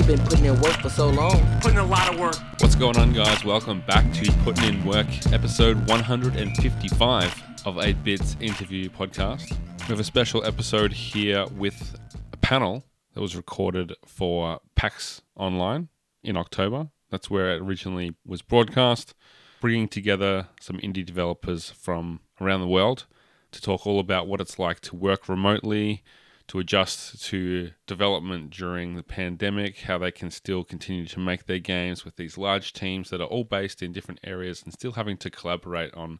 He been putting in work for so long. Putting a lot of work. What's going on, guys? Welcome back to Putting in Work, episode 155 of 8 Bits Interview Podcast. We have a special episode here with a panel that was recorded for PAX Online in October. That's where it originally was broadcast, bringing together some indie developers from around the world to talk all about what it's like to work remotely, to adjust to development during the pandemic, how they can still continue to make their games with these large teams that are all based in different areas and still having to collaborate on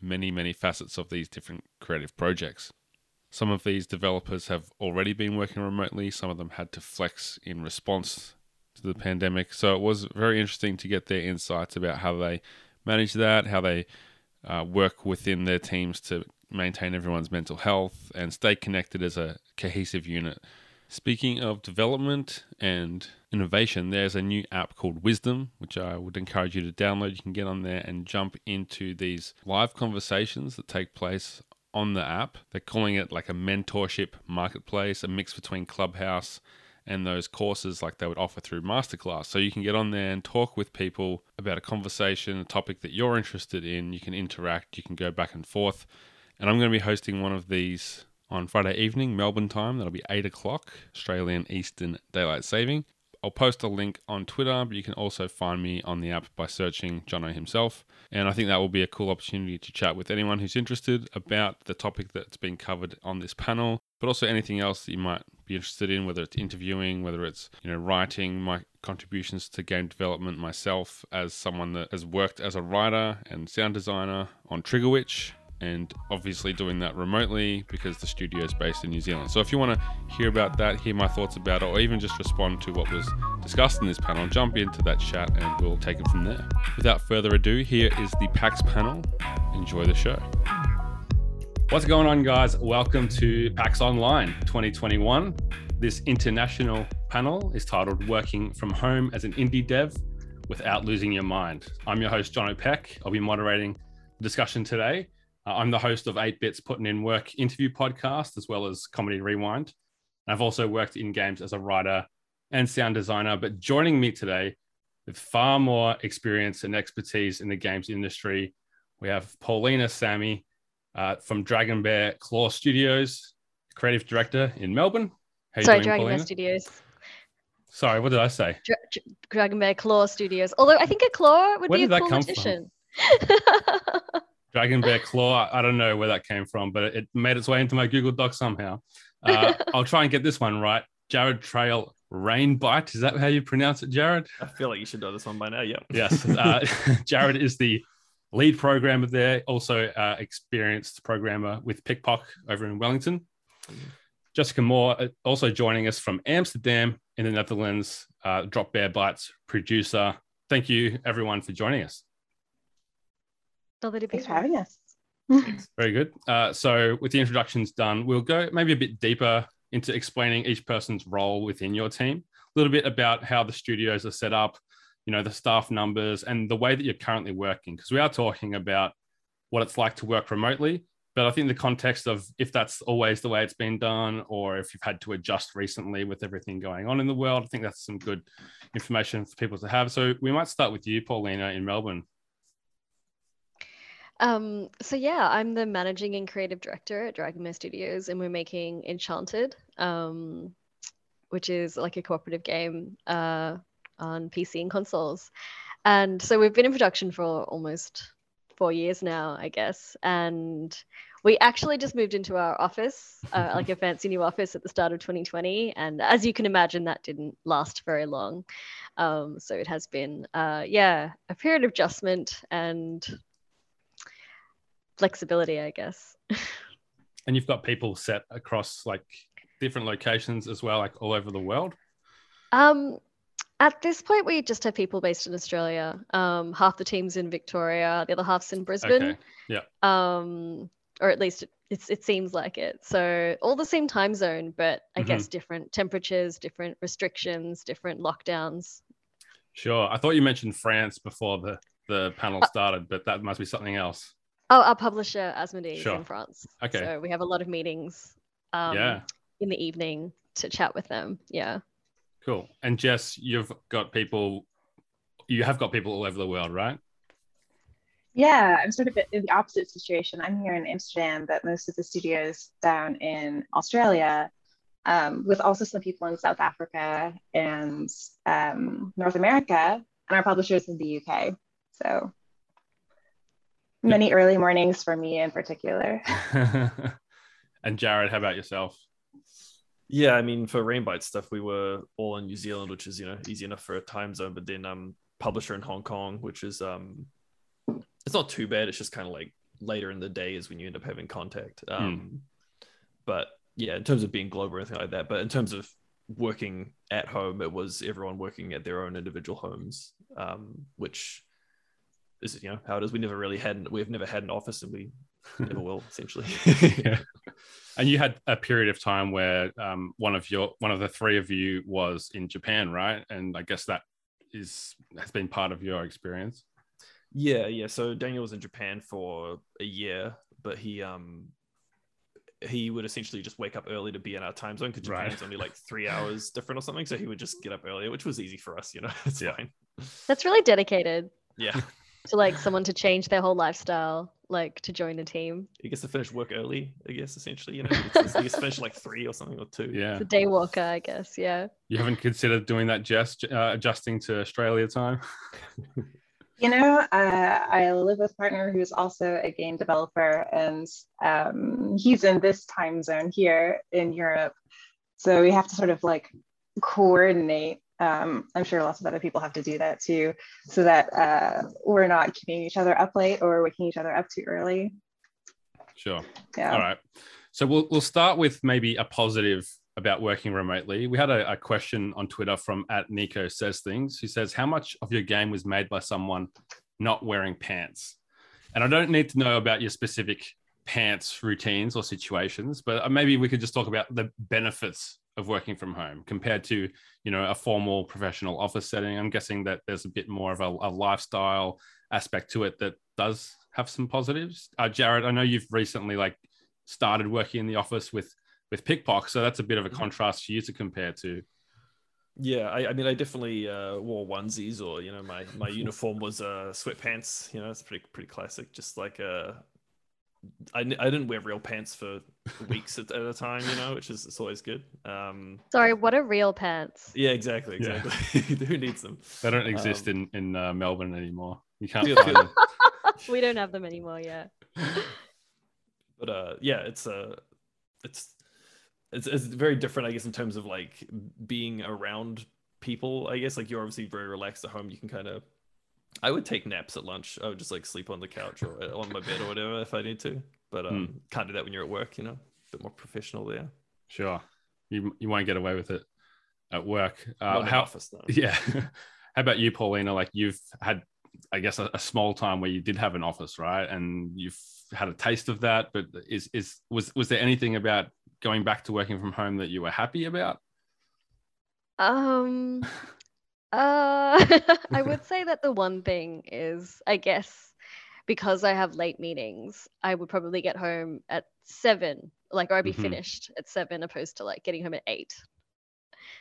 many, many facets of these different creative projects. Some of these developers have already been working remotely, some of them had to flex in response to the pandemic. So it was very interesting to get their insights about how they manage that, how they uh, work within their teams to maintain everyone's mental health and stay connected as a cohesive unit. Speaking of development and innovation, there's a new app called Wisdom, which I would encourage you to download. You can get on there and jump into these live conversations that take place on the app. They're calling it like a mentorship marketplace, a mix between Clubhouse and those courses like they would offer through Masterclass. So you can get on there and talk with people about a conversation, a topic that you're interested in. You can interact, you can go back and forth. And I'm going to be hosting one of these on Friday evening, Melbourne time. That'll be 8 o'clock, Australian Eastern Daylight Saving. I'll post a link on Twitter, but you can also find me on the app by searching Jono himself. And I think that will be a cool opportunity to chat with anyone who's interested about the topic that's been covered on this panel, but also anything else that you might be interested in, whether it's interviewing, whether it's you know writing, my contributions to game development myself as someone that has worked as a writer and sound designer on Trigger Witch and obviously doing that remotely because the studio is based in New Zealand. So if you want to hear about that, hear my thoughts about it, or even just respond to what was discussed in this panel, jump into that chat and we'll take it from there. Without further ado, here is the PAX panel. Enjoy the show. What's going on, guys? Welcome to PAX Online 2021. This international panel is titled Working from Home as an Indie Dev Without Losing Your Mind. I'm your host, Jono Pech. I'll be moderating the discussion today. Uh, I'm the host of 8 Bits Putting in Work interview podcast, as well as Comedy Rewind. I've also worked in games as a writer and sound designer, but joining me today with far more experience and expertise in the games industry, we have Paulina Sammy uh, from Dragon Bear Claw Studios, creative director in Melbourne. How Sorry, doing, Dragon Paulina? Bear Studios. Sorry, what did I say? Dra- Dragon Bear Claw Studios. Although I think a claw would Where be a cool addition. Dragon Bear Claw. I don't know where that came from, but it made its way into my Google Doc somehow. Uh, I'll try and get this one right. Jared Trail Rainbite. Is that how you pronounce it, Jared? I feel like you should know this one by now. Yep. Yes. Uh, Jared is the lead programmer there, also uh, experienced programmer with PikPok over in Wellington. Jessica Moore, uh, also joining us from Amsterdam in the Netherlands, uh, Drop Bear Bytes producer. Thank you, everyone, for joining us. Thanks for having us. Very good. Uh, so, with the introductions done, we'll go maybe a bit deeper into explaining each person's role within your team, a little bit about how the studios are set up, you know, the staff numbers, and the way that you're currently working. Because we are talking about what it's like to work remotely. But I think the context of if that's always the way it's been done, or if you've had to adjust recently with everything going on in the world, I think that's some good information for people to have. So we might start with you, Paulina, in Melbourne. Um, so yeah, I'm the managing and creative director at Dragonbear Studios, and we're making Enchanted, um, which is like a cooperative game uh, on PC and consoles. And so we've been in production for almost four years now, I guess. And we actually just moved into our office, uh, like a fancy new office at the start of 2020. And as you can imagine, that didn't last very long. Um, so it has been, uh, yeah, a period of adjustment and flexibility, I guess. and you've got people set across like different locations as well, like all over the world. Um, at this point, we just have people based in Australia. Um, half the team's in Victoria, the other half's in Brisbane. Okay. Yeah. Um, or at least it, it's, it seems like it. So all the same time zone, but I mm-hmm. guess different temperatures, different restrictions, different lockdowns. Sure. I thought you mentioned France before the the panel uh, started, but that must be something else. Oh, our publisher Asmodee sure. in France. Okay. So we have a lot of meetings um, yeah. in the evening to chat with them. Yeah. Cool. And Jess, you've got people, you have got people all over the world, right? Yeah, I'm sort of in the opposite situation. I'm here in Amsterdam, but most of the studios down in Australia, um, with also some people in South Africa and um, North America, and our publishers in the UK. So many early mornings for me in particular. and Jared, how about yourself? Yeah, I mean, for Rainbite stuff, we were all in New Zealand, which is you know easy enough for a time zone. But then um, publisher in Hong Kong, which is um, it's not too bad. It's just kind of like later in the day is when you end up having contact. Um, But yeah, in terms of being global or anything like that, but in terms of working at home, it was everyone working at their own individual homes, um, which is you know how it is. We never really had we've never had an office, and we never will essentially. yeah. And you had a period of time where um, one of your one of the three of you was in Japan, right? And I guess that is has been part of your experience. Yeah, yeah. So Daniel was in Japan for a year, but he um he would essentially just wake up early to be in our time zone because Japan Right. is only like three hours different or something. So he would just get up earlier, which was easy for us, you know. It's Yeah. fine. That's really dedicated Yeah. To like someone to change their whole lifestyle, like to join a team. He gets to finish work early, I guess, essentially. You know, he gets, he gets to finish like three or something or two. Yeah. The day walker, I guess. Yeah. You haven't considered doing that, Jess, uh, adjusting to Australia time? You know, uh, I live with a partner who's also a game developer, and um, he's in this time zone here in Europe. So we have to sort of like coordinate. Um, I'm sure lots of other people have to do that too, so that uh, we're not keeping each other up late or waking each other up too early. Sure. Yeah. All right. So we'll we'll start with maybe a positive about working remotely. We had a, a question on Twitter from at Nico says things. Who says how much of your game was made by someone not wearing pants? And I don't need to know about your specific pants routines or situations, but uh, maybe we could just talk about the benefits of working from home compared to you know a formal professional office setting. I'm guessing that there's a bit more of a, a lifestyle aspect to it that does have some positives. Uh, Jared, I know you've recently like started working in the office with with PikPok, so that's a bit of a contrast for you to compare to. Yeah, I, I mean, I definitely uh, wore onesies, or you know, my my uniform was uh, sweatpants. You know, it's pretty pretty classic. Just like uh, I n- I didn't wear real pants for weeks at, at a time. You know, which is it's always good. Um, Sorry, what are real pants? yeah, exactly, Yeah. exactly. Who needs them? They don't exist Um, in in uh, Melbourne anymore. You can't Feel- find them. we don't have them anymore Yeah. but uh yeah it's uh it's it's, it's very different i guess in terms of like being around people i guess like you're obviously very relaxed at home you can kind of i would take naps at lunch i would just like sleep on the couch or on my bed or whatever if i need to but um can't do that when you're at work you know a bit more professional there Sure, you you won't get away with it at work. Not Uh, in how? office though Yeah. how about you, Paulina? Like you've had, I guess, a, a small time where you did have an office, right? And you've had a taste of that. But is is was was there anything about going back to working from home that you were happy about? Um, uh, I would say that the one thing is, I guess, because I have late meetings, I would probably get home at seven, like, or I'd be Mhm. finished at seven, opposed to like getting home at eight.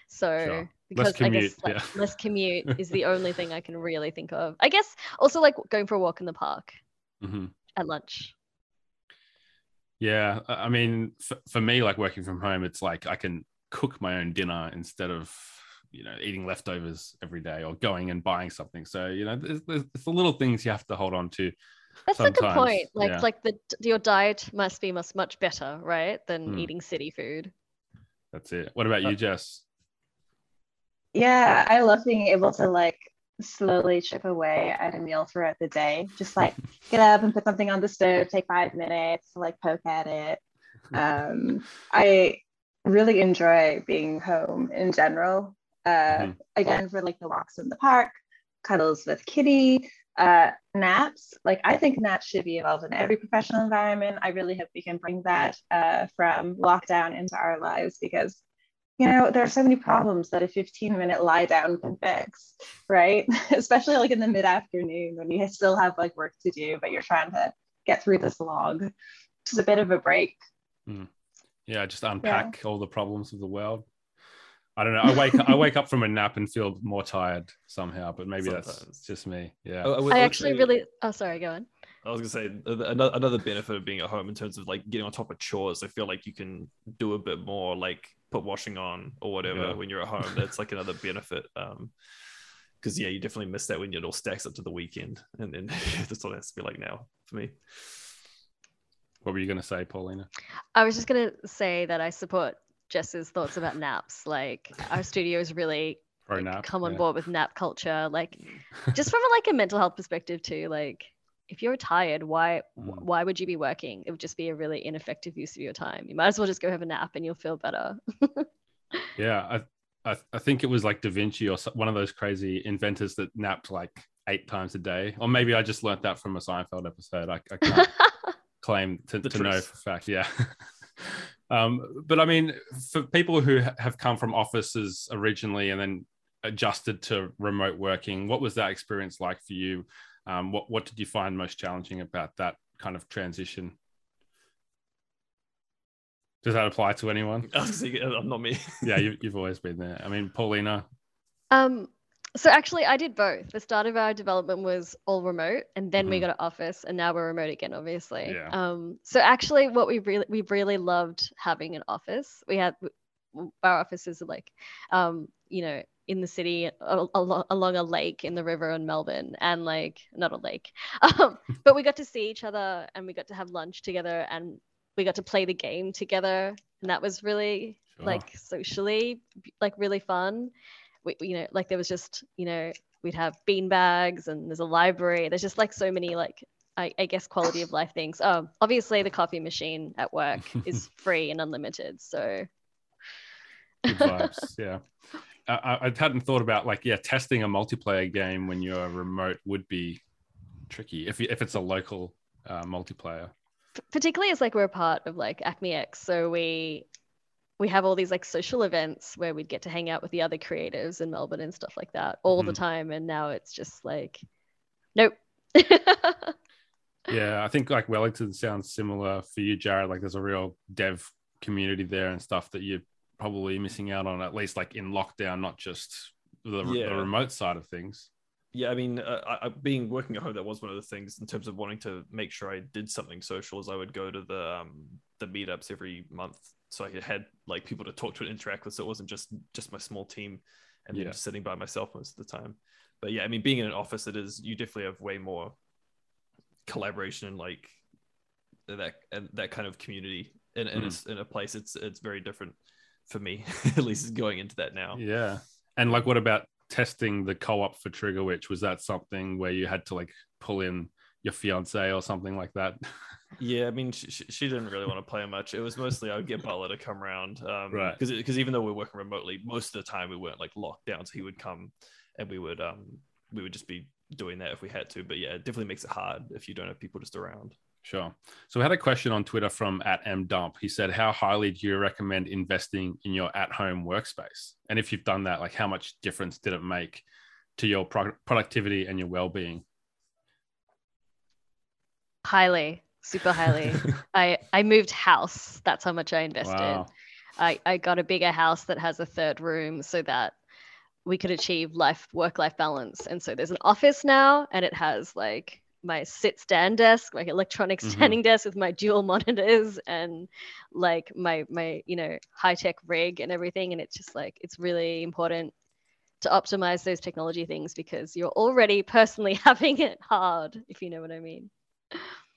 So, Sure. because I commute, guess like yeah. less commute is the only thing I can really think of. I guess also like going for a walk in the park hmm at lunch. Yeah, I I mean, for, for me, like working from home, it's like I can cook my own dinner instead of you know eating leftovers every day or going and buying something. So you know, there's, there's, it's the little things you have to hold on to. That's a good point. Like, yeah. like the your diet must be much much better, right, than Mm. eating city food. That's it. What about you, Jess? Yeah, I love being able to like slowly chip away at a meal throughout the day. Just like get up and put something on the stove, take five minutes to like poke at it. Um, I really enjoy being home in general. Uh, Mhm. Again, for like the walks in the park, cuddles with Kitty, uh, naps. Like I think naps should be involved in every professional environment. I really hope we can bring that uh, from lockdown into our lives because you know, there are so many problems that a 15 minute lie down can fix, right? Especially like in the mid afternoon when you still have like work to do, but you're trying to get through this log. Just a bit of a break. Yeah, just unpack all the problems of the world. I don't know. I wake I wake up from a nap and feel more tired somehow, but maybe that's just me. Yeah. I, I actually say- really. Oh, sorry. Go on. I was gonna say another another benefit of being at home in terms of like getting on top of chores. I feel like you can do a bit more, like put washing on or whatever Yeah. when you're at home. That's like another benefit. Um, because yeah, you definitely miss that when it all stacks up to the weekend, and then that's what it has to be like now for me. What were you going to say, Paulina? I was just gonna say that I support Jess's thoughts about naps. Like our studio is really like, nap. come on yeah. board with nap culture. Like just from a, like a mental health perspective too. Like if you're tired, why Mm. why would you be working? It would just be a really ineffective use of your time. You might as well just go have a nap and you'll feel better. Yeah, I, I I think it was like Da Vinci or one of those crazy inventors that napped like eight times a day, or maybe I just learnt that from a Seinfeld episode. I, I can't claim to, to know for fact. Yeah. Um, but I mean, for people who have come from offices originally and then adjusted to remote working, what was that experience like for you? Um, what what did you find most challenging about that kind of transition? Does that apply to anyone? I was thinking, I'm not me. Yeah, you, you've always been there. I mean, Paulina. Um, so actually, I did both. The start of our development was all remote, and then we Mhm. got an office, and now we're remote again, obviously. Yeah. Um, so actually, what we really we really loved having an office. We had our offices are like, um, you know, in the city al- al- along a lake in the river in Melbourne, and like not a lake, um, but we got to see each other, and we got to have lunch together, and we got to play the game together, and that was really Sure. like socially like really fun we, you know like there was just you know we'd have bean bags and there's a library there's just like so many like I, I guess quality of life things oh obviously the coffee machine at work is free and unlimited so good vibes. yeah. I, I hadn't thought about like yeah, testing a multiplayer game when you're remote would be tricky if if it's a local uh, multiplayer. Particularly as like we're a part of like ACMI X so we we have all these like social events where we'd get to hang out with the other creatives in melbourne and stuff like that all the Mhm. time and now it's just like nope Yeah, I think like Wellington sounds similar for you, Jared. Like there's a real dev community there and stuff that you're probably missing out on, at least like in lockdown, not just the, Yeah. the remote side of things. yeah, I mean, uh, I, I, being working at home, that was one of the things in terms of wanting to make sure I did something social. Is I would go to the um, the meetups every month, so I had like people to talk to and interact with. So it wasn't just just my small team, and then Yeah. just sitting by myself most of the time. But yeah, I mean, being in an office, it is you definitely have way more collaboration and like that and that kind of community in in, a, hmm. in a place. It's it's very different for me, at least going into that now. Yeah. And like, what about testing the co-op for Trigger Witch? Was that something where you had to like pull in your fiance or something like that? Yeah, I mean, she, she she didn't really want to play much. It was mostly I would get Butler to come around, um, Right. Because because even though we're working remotely, most of the time we weren't like locked down, so he would come, and we would um we would just be doing that if we had to. But yeah, it definitely makes it hard if you don't have people just around. Sure. So we had a question on Twitter from at mdump. He said, "How highly do you recommend investing in your at-home workspace? And if you've done that, like how much difference did it make to your pro- productivity and your well-being?" highly super highly. I i moved house. That's how much i invested. Wow. I, I got a bigger house that has a third room so that we could achieve life work life balance. And so there's an office now and it has like my sit stand desk like electronic Mhm. standing desk with my dual monitors and like my my you know high tech rig and everything. And it's just like it's really important to optimize those technology things because you're already personally having it hard if you know what i mean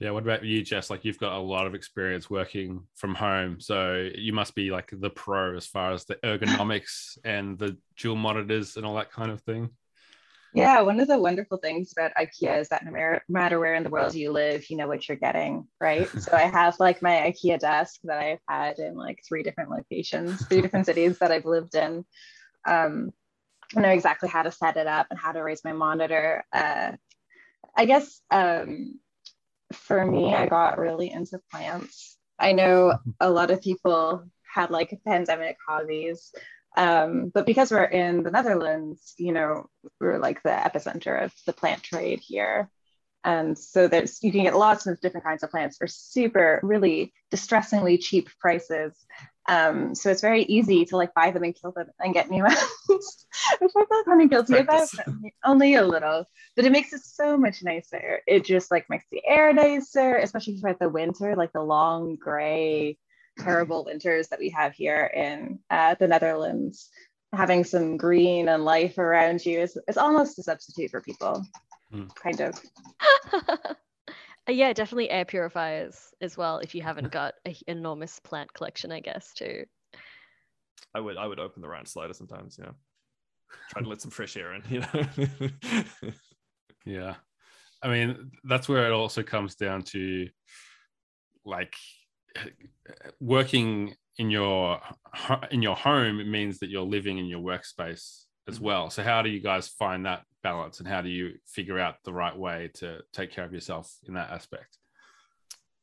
Yeah. What about you, Jess? Like you've got a lot of experience working from home, so you must be like the pro as far as the ergonomics and the dual monitors and all that kind of thing. Yeah, one of the wonderful things about IKEA is that no matter- where in the world you live, you know what you're getting, right? so I have like my IKEA desk that I've had in like three different locations, three different cities that I've lived in. Um, I know exactly how to set it up and how to raise my monitor. Uh, I guess um, for me, I got really into plants. I know a lot of people had like pandemic hobbies. Um, but because we're in the Netherlands, you know, we're like the epicenter of the plant trade here. And so there's you can get lots of different kinds of plants for super, really distressingly cheap prices. Um, so it's very easy to like buy them and kill them and get new ones, which I feel kind of guilty Practice. about, only a little. But it makes it so much nicer. It just like makes the air nicer, especially for the winter, like the long gray, terrible winters that we have here in uh, the Netherlands. Having some green and life around you is, is almost a substitute for people, Mm. kind of. Uh, yeah, definitely air purifiers as well. If you haven't got an enormous plant collection, I guess too. I would I would open the round slider sometimes, yeah. Try to let some fresh air in, you know. Yeah. I mean, that's where it also comes down to like working in your in your home it means that you're living in your workspace as Mhm. well. So how do you guys find that balance and how do you figure out the right way to take care of yourself in that aspect?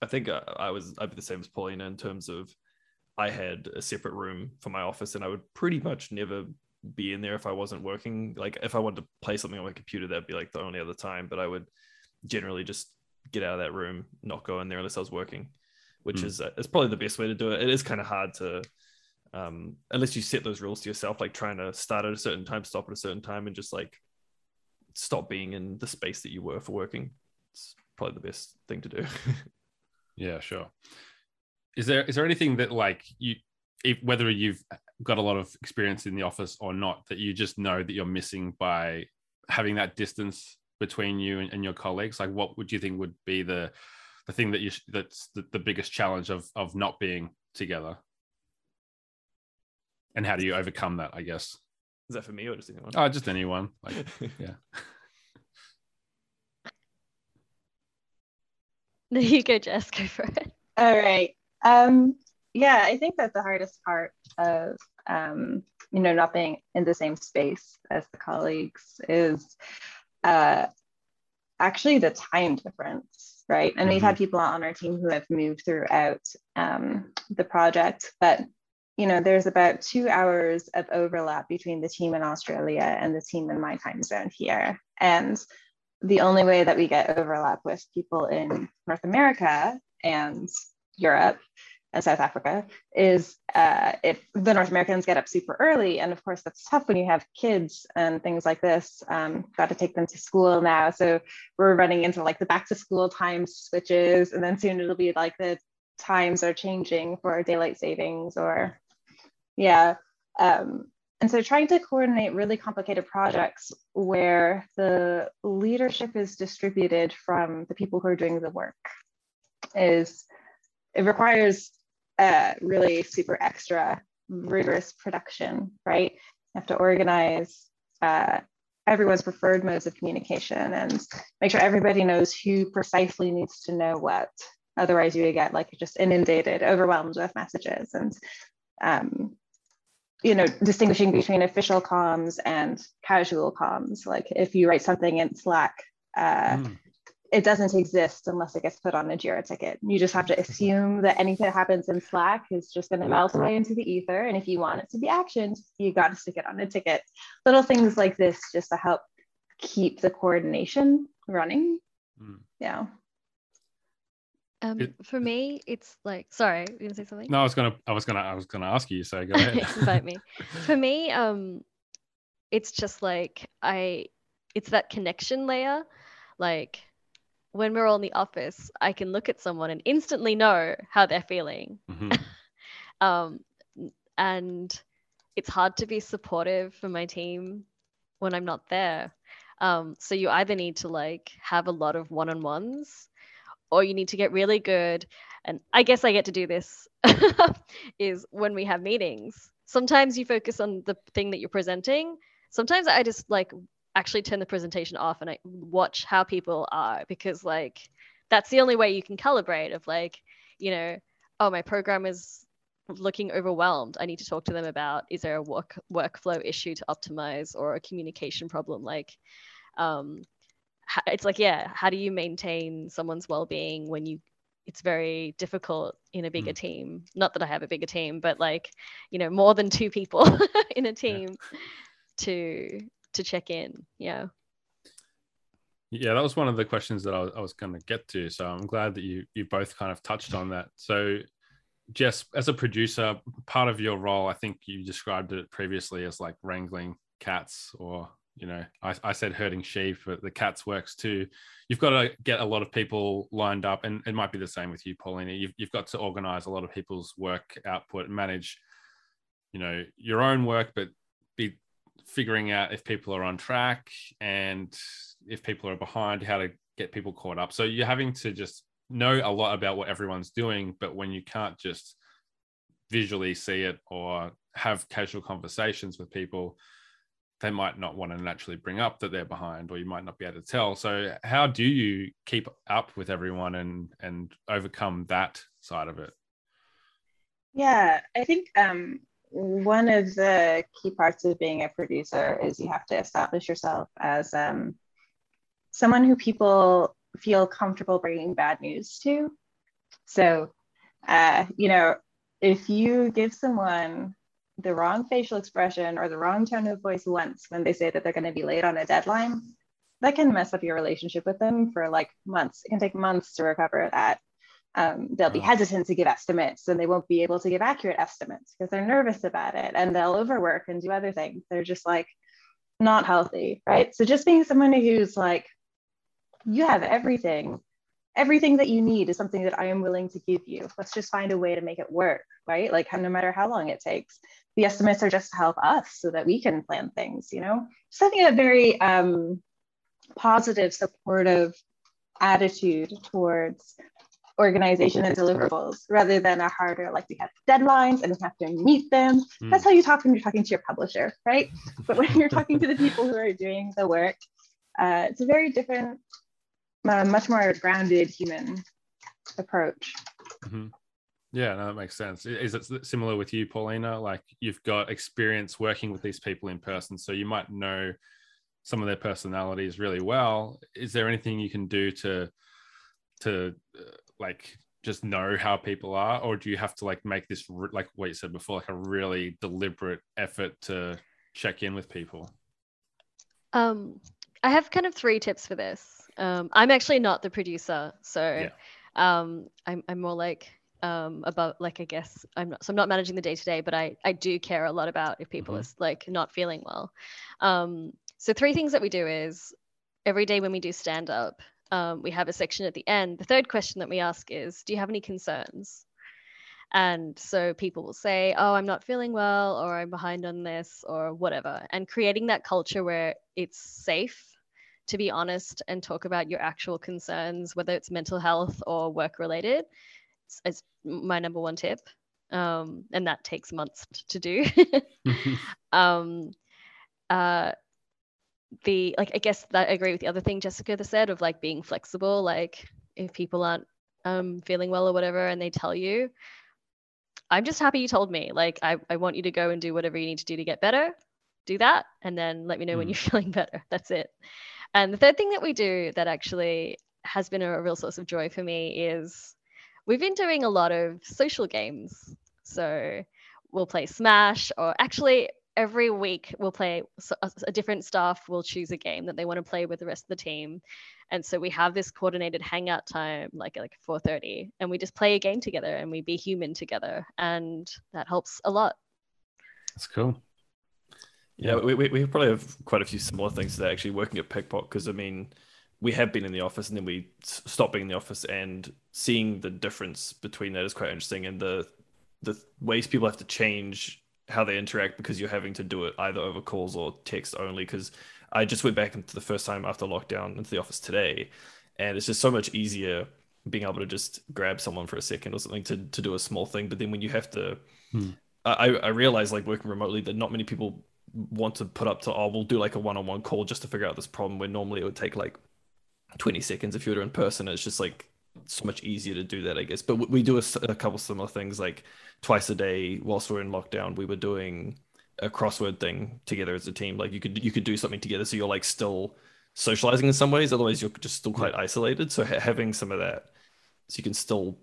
I think uh, I was I'd be the same as Paulina in terms of I had a separate room for my office and I would pretty much never be in there if I wasn't working. Like if I wanted to play something on my computer, that'd be like the only other time. But I would generally just get out of that room, not go in there unless I was working, which Hmm. is uh, is probably the best way to do it. It is kind of hard to um unless you set those rules to yourself, like trying to start at a certain time, stop at a certain time, and just like stop being in the space that you were for working. It's probably the best thing to do. Yeah, sure. Is there is there anything that like you if, whether you've got a lot of experience in the office or not that you just know that you're missing by having that distance between you and, and your colleagues? Like what would you think would be the the thing that you sh- that's the, the biggest challenge of of not being together? And how do you overcome that, I guess? Is that for me or just anyone? Oh, just anyone. Like yeah. There you go, Jess. Go for it. All right. Um, yeah, I think that the hardest part of um, you know not being in the same space as the colleagues is uh, actually the time difference, right? And we've had people on our team who have moved throughout um, the project, but you know there's about two hours of overlap between the team in Australia and the team in my time zone here, and the only way that we get overlap with people in North America and Europe and South Africa is uh, if the North Americans get up super early. And of course, that's tough when you have kids and things like this. Um, got to take them to school now. So we're running into like the back to school time switches. And then soon it'll be like the times are changing for daylight savings or, yeah. Um, and so trying to coordinate really complicated projects where the leadership is distributed from the people who are doing the work is it requires uh, really super extra rigorous production, right? You have to organize uh, everyone's preferred modes of communication and make sure everybody knows who precisely needs to know what. Otherwise, you get like just inundated, overwhelmed with messages and um, you know, distinguishing between official comms and casual comms. Like if you write something in Slack, uh, Mm. it doesn't exist unless it gets put on a Jira ticket. You just have to assume that anything that happens in Slack is just going to melt away into the ether. And if you want it to be actioned, you got to stick it on a ticket. Little things like this just to help keep the coordination running. Mm. Yeah. Um, It- for me, it's like sorry, you gonna say something? No, I was gonna I was gonna I was gonna ask you, so go ahead. Invite me. For me, um, it's just like I, it's that connection layer. Like when we're all in the office, I can look at someone and instantly know how they're feeling. Mhm. Um, and it's hard to be supportive for my team when I'm not there. Um, so you either need to like have a lot of one-on-ones or you need to get really good. And I guess I get to do this is when we have meetings. Sometimes you focus on the thing that you're presenting. Sometimes I just like actually turn the presentation off and I watch how people are because like that's the only way you can calibrate of like, you know, oh my program is looking overwhelmed. I need to talk to them about is there a work workflow issue to optimize or a communication problem like um it's like yeah how do you maintain someone's well-being when you it's very difficult in a bigger mm. team not that i have a bigger team but like you know more than two people in a team to to check in yeah Yeah, that was one of the questions that I was, I was going to get to. So I'm glad that you you both kind of touched on that. So Jess, as a producer, part of your role, I think you described it previously as like wrangling cats or you know I, I said herding sheep but the cats works too. You've got to get a lot of people lined up and it might be the same with you paulina. You've, you've got to organize a lot of people's work output manage you know your own work but be figuring out if people are on track and if people are behind how to get people caught up. So you're having to just know a lot about what everyone's doing but when you can't just visually see it or have casual conversations with people they might not want to naturally bring up that they're behind or you might not be able to tell. So how do you keep up with everyone and and overcome that side of it? Yeah i think um, one of the key parts of being a producer is you have to establish yourself as um, someone who people feel comfortable bringing bad news to. So uh, you know if you give someone the wrong facial expression or the wrong tone of voice once when they say that they're going to be late on a deadline, that can mess up your relationship with them for like months. It can take months to recover that. Um, they'll be hesitant to give estimates and they won't be able to give accurate estimates because they're nervous about it and they'll overwork and do other things. They're just like not healthy, right? So just being someone who's like, you have everything everything that you need is something that I am willing to give you. Let's just find a way to make it work, right? Like no matter how long it takes. The estimates are just to help us so that we can plan things, you know? Just having a very um, positive, supportive attitude towards organization and deliverables rather than a harder like we have deadlines and we have to meet them mm. that's how you talk when you're talking to your publisher right but when you're talking to the people who are doing the work uh, it's a very different a much more grounded human approach. Mm-hmm. Yeah, no, that makes sense. Is it similar with you, Paulina? Like you've got experience working with these people in person, so you might know some of their personalities really well. Is there anything you can do to to uh, like just know how people are, or do you have to like make this like what you said before, like a really deliberate effort to check in with people? Um, I have kind of three tips for this. Um, I'm actually not the producer, so yeah. um, I'm I'm more like um, about like I guess I'm not so I'm not managing the day to day, but I I do care a lot about if people mm-hmm. are like not feeling well. Um, so three things that we do is every day when we do stand up, um, we have a section at the end. The third question that we ask is, do you have any concerns? And so people will say, oh, I'm not feeling well, or I'm behind on this, or whatever. And creating that culture where it's safe to be honest and talk about your actual concerns, whether it's mental health or work related, is my number one tip. Um, and that takes months to do. um, uh, the like, I guess that I agree with the other thing Jessica said of like being flexible. Like, if people aren't um, feeling well or whatever, and they tell you, I'm just happy you told me. Like, I, I want you to go and do whatever you need to do to get better. Do that, and then let me know mm. when you're feeling better. That's it. And the third thing that we do that actually has been a real source of joy for me is we've been doing a lot of social games. So we'll play Smash, or actually, every week we'll play a different staff will choose a game that they want to play with the rest of the team. And so we have this coordinated hangout time like like 4.30 and we just play a game together and we be human together and that helps a lot. That's cool. Yeah, we, we, we probably have quite a few similar things to that actually working at PikPok because I mean, we have been in the office and then we stopped being in the office and seeing the difference between that is quite interesting and the the ways people have to change how they interact because you're having to do it either over calls or text only. Because I just went back into the first time after lockdown into the office today and it's just so much easier being able to just grab someone for a second or something to, to do a small thing. But then when you have to hmm. I, I realize like working remotely that not many people want to put up to oh we'll do like a one-on-one call just to figure out this problem where normally it would take like 20 seconds if you were in person. It's just like so much easier to do that i guess but we do a, a couple similar things like twice a day whilst we're in lockdown we were doing a crossword thing together as a team like you could you could do something together so you're like still socializing in some ways otherwise you're just still quite isolated so ha- having some of that so you can still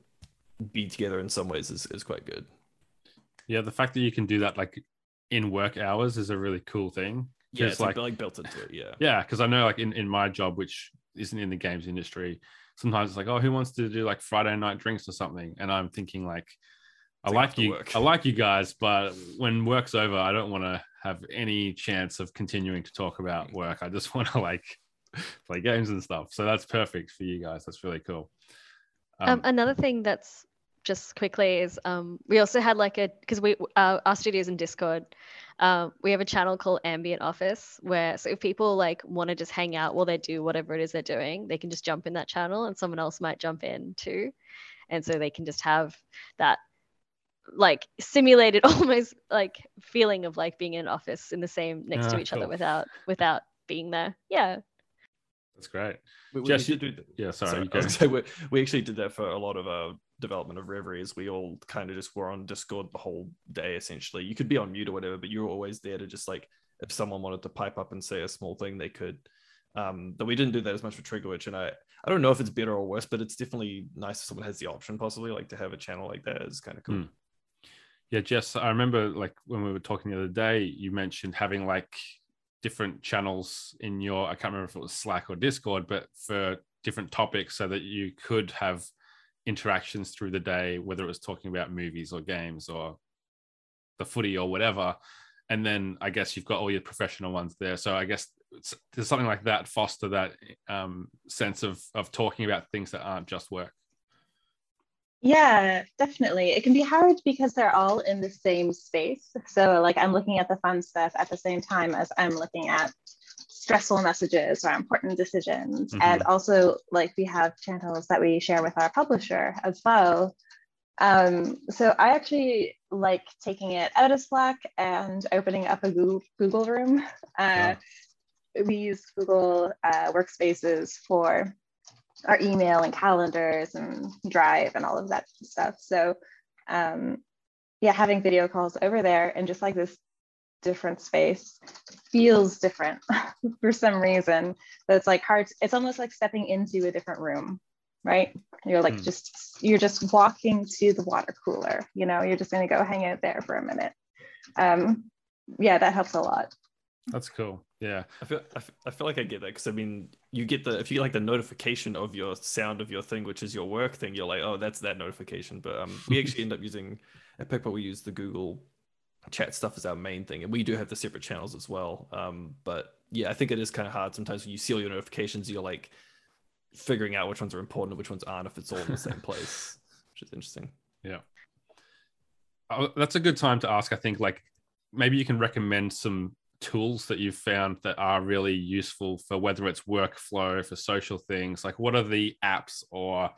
be together in some ways is, is quite good yeah the fact that you can do that like in work hours is a really cool thing. Yeah, it's like, like built into it. Yeah. Yeah, because I know like in, in my job, which isn't in the games industry, sometimes it's like, oh, who wants to do like Friday night drinks or something? And I'm thinking like, I Take like you. work. I like you guys, but when work's over, I don't want to have any chance of continuing to talk about work. I just want to like play games and stuff. So that's perfect for you guys. That's really cool. Um, another thing that's just quickly is um, we also had like a because we uh, our studios in Discord, uh, we have a channel called Ambient Office where so if people like want to just hang out while they do whatever it is they're doing, they can just jump in that channel and someone else might jump in too, and so they can just have that like simulated almost like feeling of like being in an office in the same next to Ah, each other without without being there. Yeah. that's great. We, we Jess, you- do Yeah, sorry. Sorry, you I was go. gonna say, we, we actually did that for a lot of our development of Reveries. We all kind of just were on Discord the whole day, essentially. You could be on mute or whatever, but you were always there to just like, if someone wanted to pipe up and say a small thing, they could. Um, but we didn't do that as much for Trigger Witch, and I, I don't know if it's better or worse, but it's definitely nice if someone has the option, possibly like to have a channel like that is kind of cool. Hmm. Yeah, Jess, I remember like when we were talking the other day, you mentioned having like different channels in your, I can't remember if it was Slack or Discord, but for different topics so that you could have interactions through the day, whether it was talking about movies or games or the footy or whatever. And then I guess you've got all your professional ones there. So I guess there's something like that foster that um, sense of of talking about things that aren't just work. Yeah, definitely. It can be hard because they're all in the same space. So, like, I'm looking at the fun stuff at the same time as I'm looking at stressful messages or important decisions. And also, like, we have channels that we share with our publisher as well. Um, so, I actually like taking it out of Slack and opening up a Google, Google room. Uh, We use Google uh, Workspaces for our email and calendars and drive and all of that stuff so um yeah having video calls over there and just like this different space feels different for some reason but it's like hard it's almost like stepping into a different room right you're like Hmm. just you're just walking to the water cooler you know you're just going to go hang out there for a minute um yeah that helps a lot That's cool. Yeah. I feel, I feel I feel like I get that because I mean you get the if you get like the notification of your sound of your thing, which is your work thing, you're like, oh, that's that notification. But um, we actually end up using at PikPok, we use the Google chat stuff is our main thing, and we do have the separate channels as well. Um, but yeah, I think it is kind of hard sometimes when you see all your notifications, you're like figuring out which ones are important and which ones aren't if it's all in the same place, which is interesting. Oh, that's a good time to ask. I think like maybe you can recommend some tools that you've found that are really useful for whether it's workflow for social things. Like what are the apps or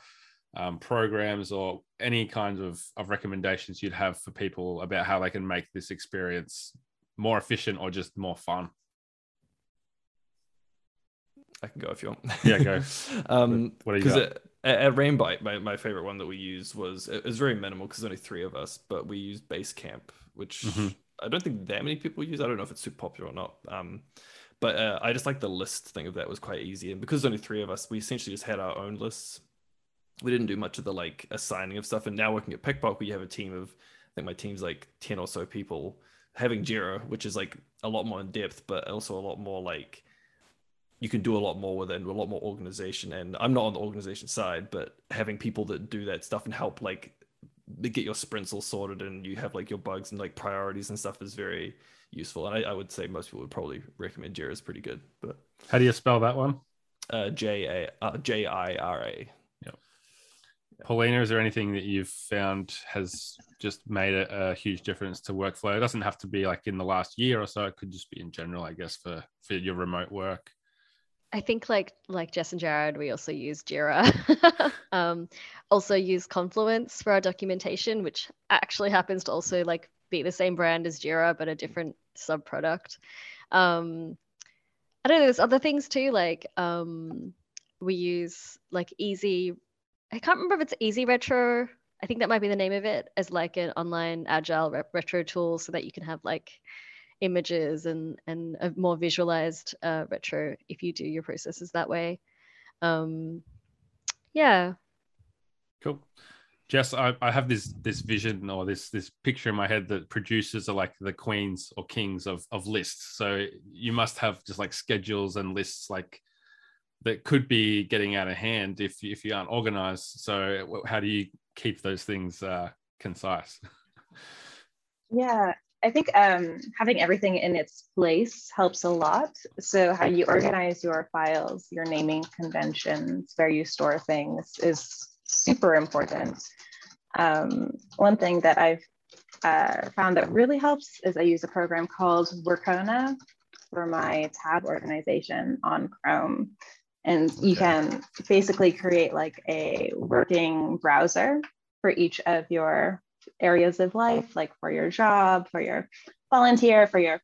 um, programs or any kinds of, of recommendations you'd have for people about how they can make this experience more efficient or just more fun? I can go if you want. Yeah, go. um, What do you because got? at, at Rainbite, my, my favorite one that we used was it was very minimal because only three of us, but we used Basecamp, which Mhm. I don't think that many people use. I don't know if it's super popular or not. Um, but uh, I just like the list thing of that was quite easy, and because there's only three of us, we essentially just had our own lists. We didn't do much of the like assigning of stuff, and now working at PikPok, we have a team of I think my team's like ten or so people having Jira, which is like a lot more in depth, but also a lot more like you can do a lot more with it and a lot more organization. And I'm not on the organization side, but having people that do that stuff and help like get your sprints all sorted and you have like your bugs and like priorities and stuff is very useful. And I, I would say most people would probably recommend Jira is pretty good, but How do you spell that one? uh, J A uh, J I R A. Paulina, is there anything that you've found has just made a, a huge difference to workflow? It doesn't have to be like in the last year or so. It could just be in general, I guess, for for your remote work. I think like like Jess and Jared, we also use Jira. um, also use Confluence for our documentation, which actually happens to also like be the same brand as Jira, but a different sub product. Um, I don't know. There's other things too. Like um, we use like Easy. I can't remember if it's Easy Retro. I think that might be the name of it as like an online agile re- retro tool, so that you can have like images and and a more visualized uh, retro if you do your processes that way. Um, yeah, Cool. Jess, I, I have this this vision or this this picture in my head that producers are like the queens or kings of of lists. So you must have just like schedules and lists like that could be getting out of hand if if you aren't organized. So how do you keep those things uh, concise. Yeah, I think um, having everything in its place helps a lot. So, how you organize your files, your naming conventions, where you store things is super important. Um, one thing that I've uh, found that really helps is I use a program called Workona for my tab organization on Chrome. And you can basically create like a working browser for each of your areas of life, like for your job, for your volunteer, for your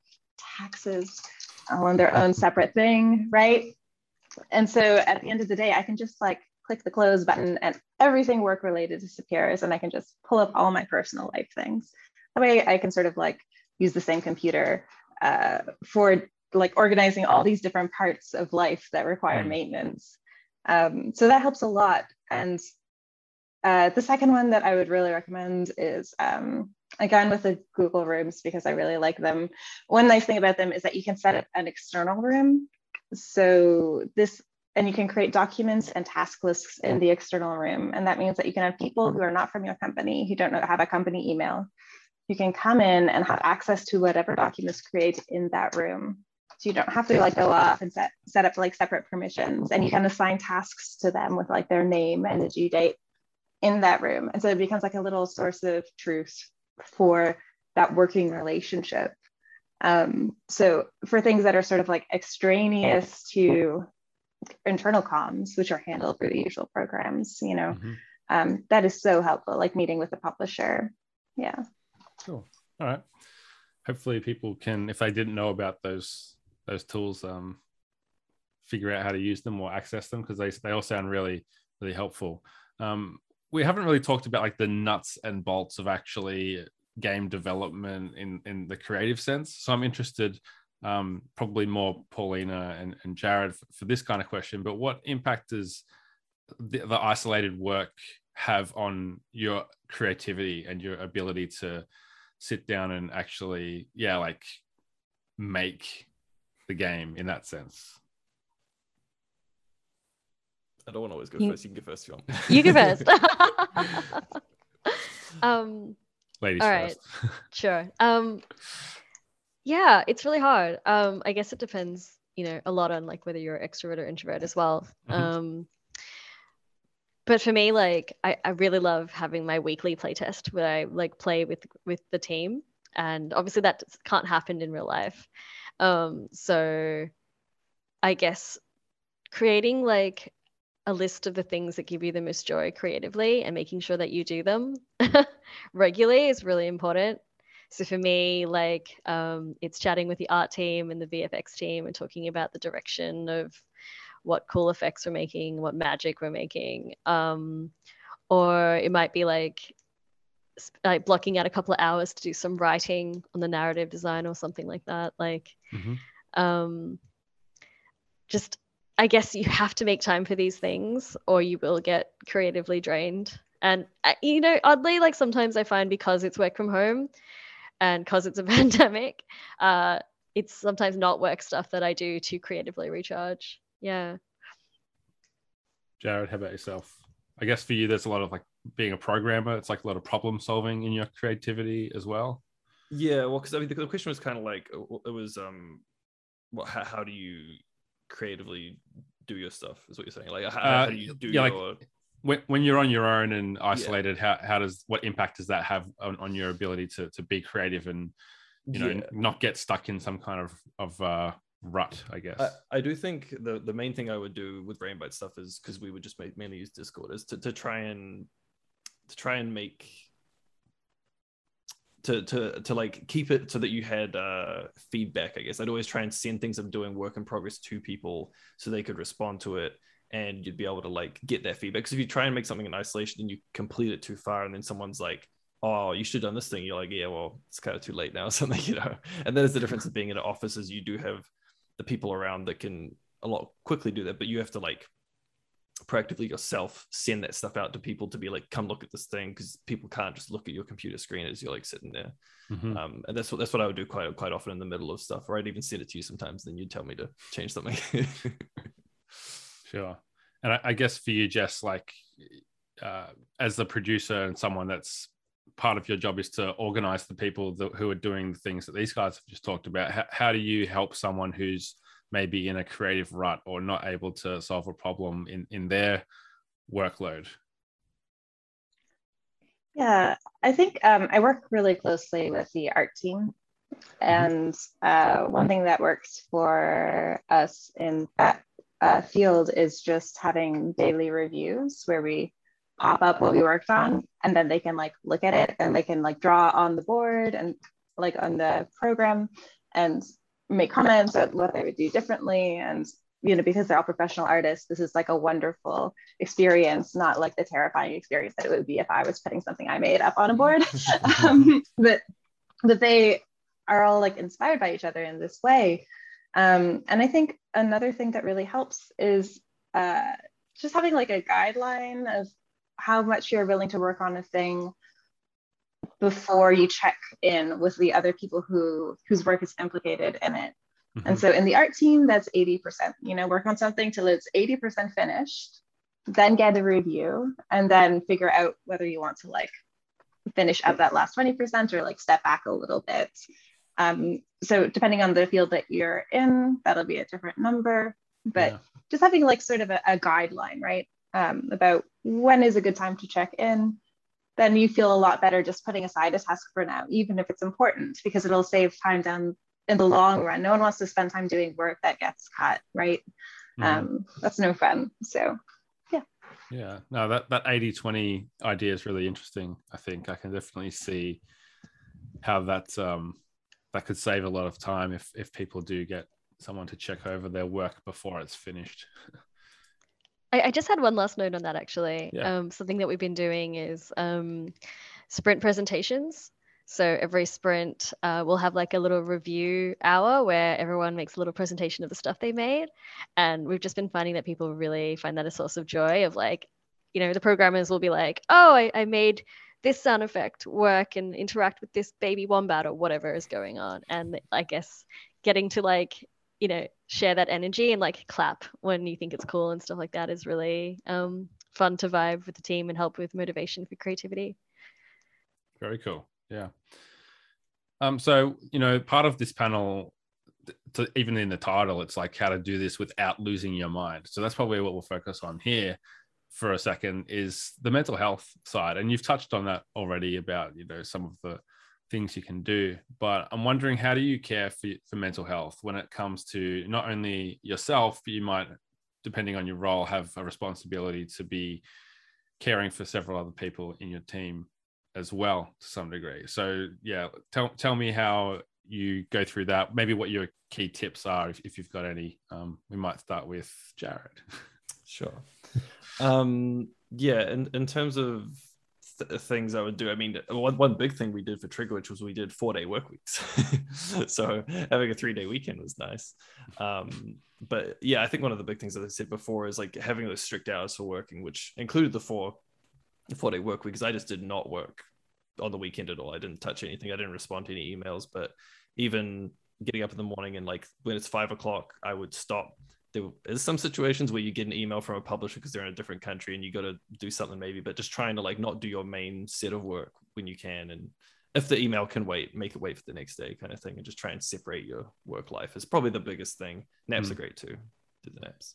taxes, all in their own separate thing, right? And so at the end of the day, I can just like click the close button and everything work related disappears and I can just pull up all my personal life things. That way I can sort of like use the same computer uh, for like organizing all these different parts of life that require mm. maintenance. Um, so that helps a lot. And uh, the second one that I would really recommend is um, again with the Google Rooms because I really like them. One nice thing about them is that you can set up an external room. So this, and you can create documents and task lists in the external room. And that means that you can have people who are not from your company, who don't know, have a company email. You can come in and have access to whatever documents create in that room. So you don't have to like go off and set, set up like separate permissions and you can assign tasks to them with like their name and a due date in that room. And so it becomes like a little source of truth for that working relationship. Um, so for things that are sort of like extraneous to internal comms, which are handled through the usual programs, you know, mm-hmm. um, that is so helpful, like meeting with the publisher. Yeah. Cool. All right. Hopefully people can, if they didn't know about those those tools, um, figure out how to use them or access them because they, they all sound really, really helpful. Um, we haven't really talked about like the nuts and bolts of actually game development in in the creative sense. So I'm interested, um, probably more Paulina and, and Jared for, for, this kind of question. But what impact does the, the isolated work have on your creativity and your ability to sit down and actually, yeah, like make the game in that sense? I don't want to always go you, first. You can go first if you want. You go first. um, Ladies all right. sure. Um, yeah, it's really hard. Um, I guess it depends, you know, a lot on like whether you're extrovert or introvert as well. Mm-hmm. Um, but for me, like I, I really love having my weekly playtest where I like play with with the team, and obviously that can't happen in real life. Um, so I guess creating like a list of the things that give you the most joy creatively and making sure that you do them regularly is really important. So for me, like um, it's chatting with the art team and the VFX team and talking about the direction of what cool effects we're making, what magic we're making. Um, or it might be like like blocking out a couple of hours to do some writing on the narrative design or something like that. Like mm-hmm. um, just I guess you have to make time for these things or you will get creatively drained. And, uh, you know, oddly, like sometimes I find because it's work from home and because it's a pandemic, uh, it's sometimes not work stuff that I do to creatively recharge. Yeah. Jared, how about yourself? I guess for you, there's a lot of like being a programmer, it's like a lot of problem solving in your creativity as well. Yeah, well, because I mean, the, the question was kind of like it was, um, what? How, how do you creatively do your stuff is what you're saying like how, uh, how do you do yeah, your... like when, when you're on your own and isolated yeah. how, how does what impact does that have on, on your ability to, to be creative and you know yeah. not get stuck in some kind of of uh rut i guess. I, I do think the the main thing i would do with Rainbite stuff is because we would just mainly use discord is to, to try and to try and make to to to like keep it so that you had uh feedback i guess. I'd always try and send things i'm doing work in progress to people so they could respond to it and you'd be able to like get that feedback. Because if you try and make something in isolation and you complete it too far and then someone's like oh you should have done this thing you're like yeah well it's kind of too late now or something you know? And that is the difference of being in an office is you do have the people around that can a lot quickly do that but you have to like proactively yourself send that stuff out to people to be like come look at this thing because people can't just look at your computer screen as you're like sitting there. Mm-hmm. um, and that's what that's what i would do quite quite often in the middle of stuff or i'd even send it to you sometimes then you'd tell me to change something. Sure. And I, I, guess for you jess like uh, as the producer and someone that's part of your job is to organize the people that, who are doing the things that these guys have just talked about. How, how do you help someone who's maybe in a creative rut or not able to solve a problem in, in their workload? Yeah, I think um, I work really closely with the art team. And uh, one thing that works for us in that uh, field is just having daily reviews where we pop up what we worked on and then they can like look at it and they can like draw on the board and like on the program and make comments at what they would do differently. And you know because they're all professional artists this is like a wonderful experience not like the terrifying experience that it would be if i was putting something i made up on a board. Um, but but they are all like inspired by each other in this way. Um, and i think another thing that really helps is uh, just having like a guideline of how much you're willing to work on a thing before you check in with the other people who whose work is implicated in it. Mm-hmm. And so in the art team, that's 80%. You know, work on something till it's 80% finished, then get a review, and then figure out whether you want to like finish up that last 20% or like step back a little bit. Um, so depending on the field that you're in, that'll be a different number. But yeah. just having like sort of a, a guideline, right? Um, about when is a good time to check in, then you feel a lot better just putting aside a task for now, even if it's important, because it'll save time down in the long run. No one wants to spend time doing work that gets cut, right? Mm. Um, that's no fun. So, yeah. Yeah, no, that, that 80 20 idea is really interesting. I think I can definitely see how that um, that could save a lot of time if if people do get someone to check over their work before it's finished. I, I just had one last note on that actually. Yeah. Um, something that we've been doing is um, sprint presentations. So every sprint, uh, we'll have like a little review hour where everyone makes a little presentation of the stuff they made, and we've just been finding that people really find that a source of joy. Of like, you know, the programmers will be like, "Oh, I, I made this sound effect work and interact with this baby wombat or whatever is going on," and I guess getting to like you know share that energy and like clap when you think it's cool and stuff like that is really um, fun to vibe with the team and help with motivation for creativity. Very cool. Yeah. Um so you know part of this panel to, even in the title it's like how to do this without losing your mind. So that's probably what we'll focus on here for a second is the mental health side. And you've touched on that already about you know some of the things you can do. But I'm wondering, how do you care for, for mental health when it comes to not only yourself, you might, depending on your role, have a responsibility to be caring for several other people in your team as well to some degree. So yeah, tell tell me how you go through that. Maybe what your key tips are, if, if you've got any. Um, we might start with Jared. Sure. um, yeah, in in terms of th- things I would do. I mean, one, one big thing we did for Trigger Witch was we did four day work weeks. so having a three day weekend was nice. Um, but yeah, I think one of the big things that I said before is like having those strict hours for working, which included the four four day work weeks. I just did not work on the weekend at all. I didn't touch anything. I didn't respond to any emails, but even getting up in the morning and like when it's five o'clock, I would stop there is some situations where you get an email from a publisher because they're in a different country and you got to do something maybe but just trying to like not do your main set of work when you can and if the email can wait make it wait for the next day kind of thing and just try and separate your work life is probably the biggest thing. Naps mm. are great too do the naps.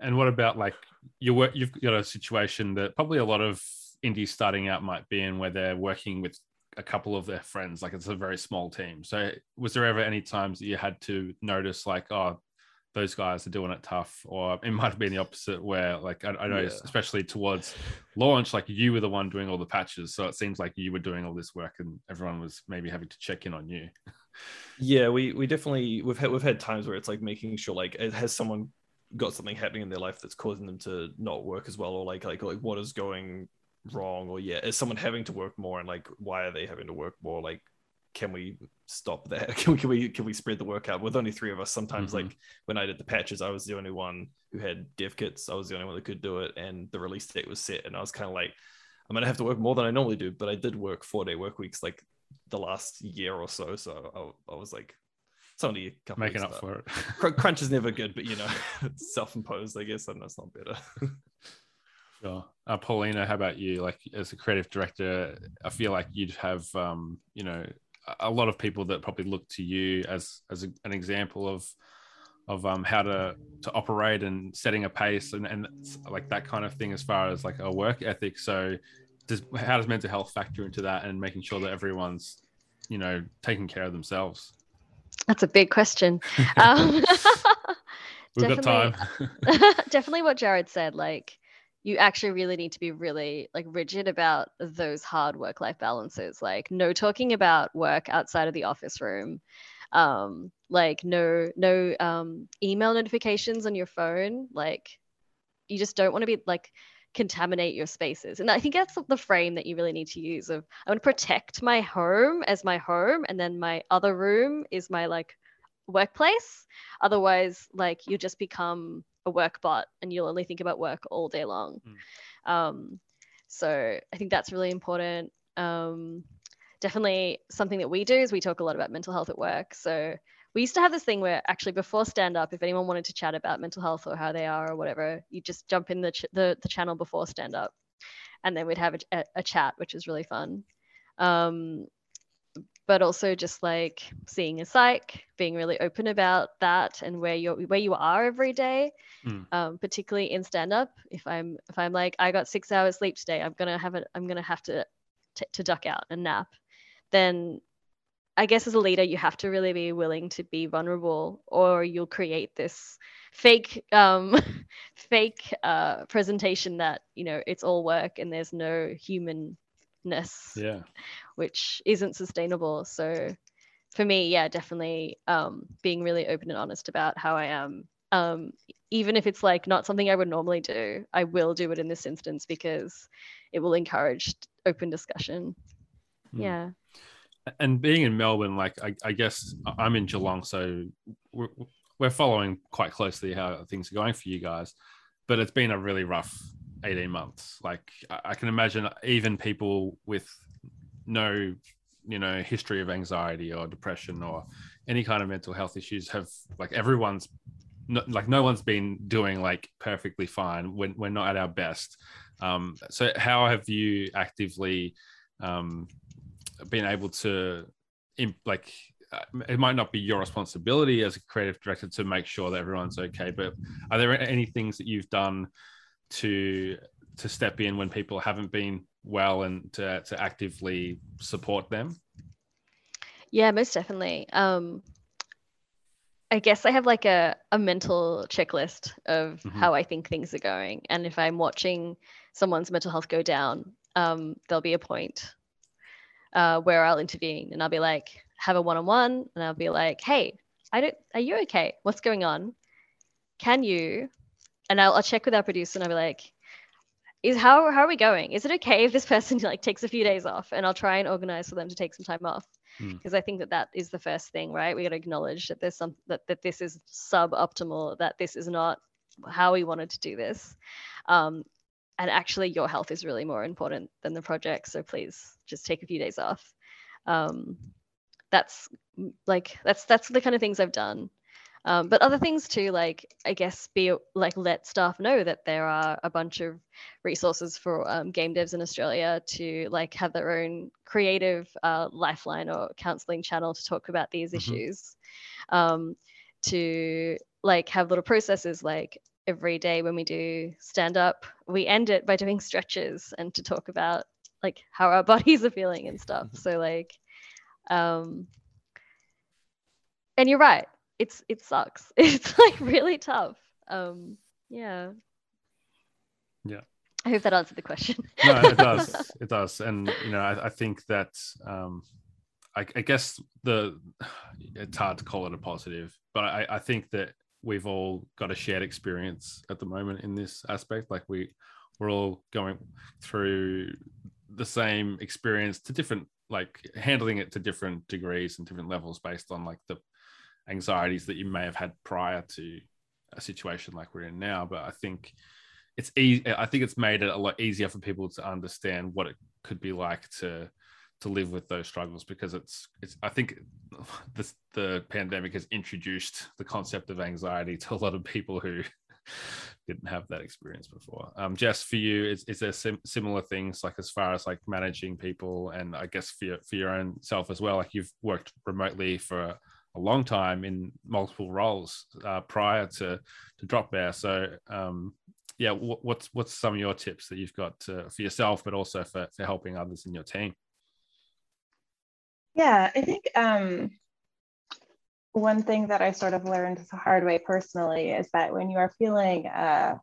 And what about like your work you've got a situation that probably a lot of indies starting out might be in where they're working with a couple of their friends like it's a very small team. So was there ever any times that you had to notice like oh those guys are doing it tough, or it might have been the opposite, where like I, I know, yeah. especially towards launch, like you were the one doing all the patches, so it seems like you were doing all this work, and everyone was maybe having to check in on you. yeah, we we definitely we've had we've had times where it's like making sure like it has someone got something happening in their life that's causing them to not work as well, or like like like what is going wrong, or yeah, is someone having to work more, and like why are they having to work more, like can we stop that? Can we can we can we spread the work out with only three of us? Sometimes mm-hmm. like when I did the patches, I was the only one who had dev kits. I was the only one that could do it, and the release date was set, and I was kind of like, I'm gonna have to work more than I normally do. But I did work four day work weeks like the last year or so, so I, I was like. It's only a couple making up for it. crunch is never good, but you know, self-imposed, I guess, and that's not better. Sure. Uh, Paulina, how about you? Like as a creative director, I feel like you'd have, um, you know, a- lot of people that probably look to you as as a, an example of of um, how to to operate and setting a pace and, and like that kind of thing as far as like a work ethic. So, does how does mental health factor into that and making sure that everyone's, you know, taking care of themselves? That's a big question. Um, We've got time. definitely what Jared said. Like, you actually really need to be really like rigid about those hard work life balances. Like, no talking about work outside of the office room. Um, like no no um, email notifications on your phone. Like, you just don't want to be like contaminate your spaces. And I think that's the frame that you really need to use of I want to protect my home as my home and then my other room is my like workplace. Otherwise, like you just become a work bot and you'll only think about work all day long. Mm. Um, so I think that's really important. Um, definitely something that we do is we talk a lot about mental health at work. So we used to have this thing where actually before stand up, if anyone wanted to chat about mental health or how they are or whatever, you just jump in the, ch- the, the channel before stand up and then we'd have a, a chat, which is really fun. Um, but also just like seeing a psych, being really open about that and where you're where you are every day, mm. um, particularly in stand up. If I'm if I'm like I got six hours sleep today, I'm gonna have it. I'm gonna have to t- to duck out and nap. Then I guess as a leader, you have to really be willing to be vulnerable, or you'll create this fake, um, fake uh, presentation that you know it's all work and there's no Yeah. Which isn't sustainable. So, for me, yeah, definitely um, being really open and honest about how I am. Um, even if it's like not something I would normally do, I will do it in this instance because it will encourage open discussion. Mm. Yeah and being in Melbourne, like I, I, guess I'm in Geelong, so we're, we're following quite closely how things are going for you guys. But it's been a really rough 18 months. Like I can imagine even people with no, you know, history of anxiety or depression or any kind of mental health issues have like everyone's no, like no one's been doing like perfectly fine when we're not at our best. Um, so how have you actively um, been able to like uh, it might not be your responsibility as a creative director to make sure that everyone's okay but are there any things that you've done to to step in when people haven't been well and to, to actively support them yeah most definitely um I guess I have like a, a mental checklist of mm-hmm. how I think things are going. And if I'm watching someone's mental health go down, um, there'll be a point uh, where I'll intervene and I'll be like, have a one on one, and I'll be like, hey, I don't, are you okay? What's going on? Can you? And I'll, I'll check with our producer and I'll be like, is how how are we going? Is it okay if this person like takes a few days off? And I'll try and organize for them to take some time off because hmm. I think that that is the first thing, right? We got to acknowledge that there's some that that this is suboptimal, that this is not how we wanted to do this. Um, and actually your health is really more important than the project so please just take a few days off um, that's like that's that's the kind of things i've done um, but other things too like i guess be like let staff know that there are a bunch of resources for um, game devs in australia to like have their own creative uh, lifeline or counseling channel to talk about these mm-hmm. issues um, to like have little processes like every day when we do stand up, we end it by doing stretches and to talk about like how our bodies are feeling and stuff. Mm-hmm. So like um and you're right. It's it sucks. It's like really tough. Um yeah. Yeah. I hope that answered the question. no, it does. It does. And you know, I, I think that um I, I, guess the it's hard to call it a positive, but I, I think that we've all got a shared experience at the moment in this aspect. Like we we're all going through the same experience to different like handling it to different degrees and different levels based on like the anxieties that you may have had prior to a situation like we're in now. But I think it's easy. I think it's made it a lot easier for people to understand what it could be like to to live with those struggles because it's it's I think this the pandemic has introduced the concept of anxiety to a lot of people who didn't have that experience before. Um, Jess, for you, is, is there sim- similar things like as far as like managing people and I guess for your, for your own self as well? Like you've worked remotely for a, long time in multiple roles uh, prior to to Drop Bear. So um, yeah, what, what's what's some of your tips that you've got to, for yourself, but also for, for helping others in your team? Yeah, I think um, one thing that I sort of learned the hard way personally is that when you are feeling uh,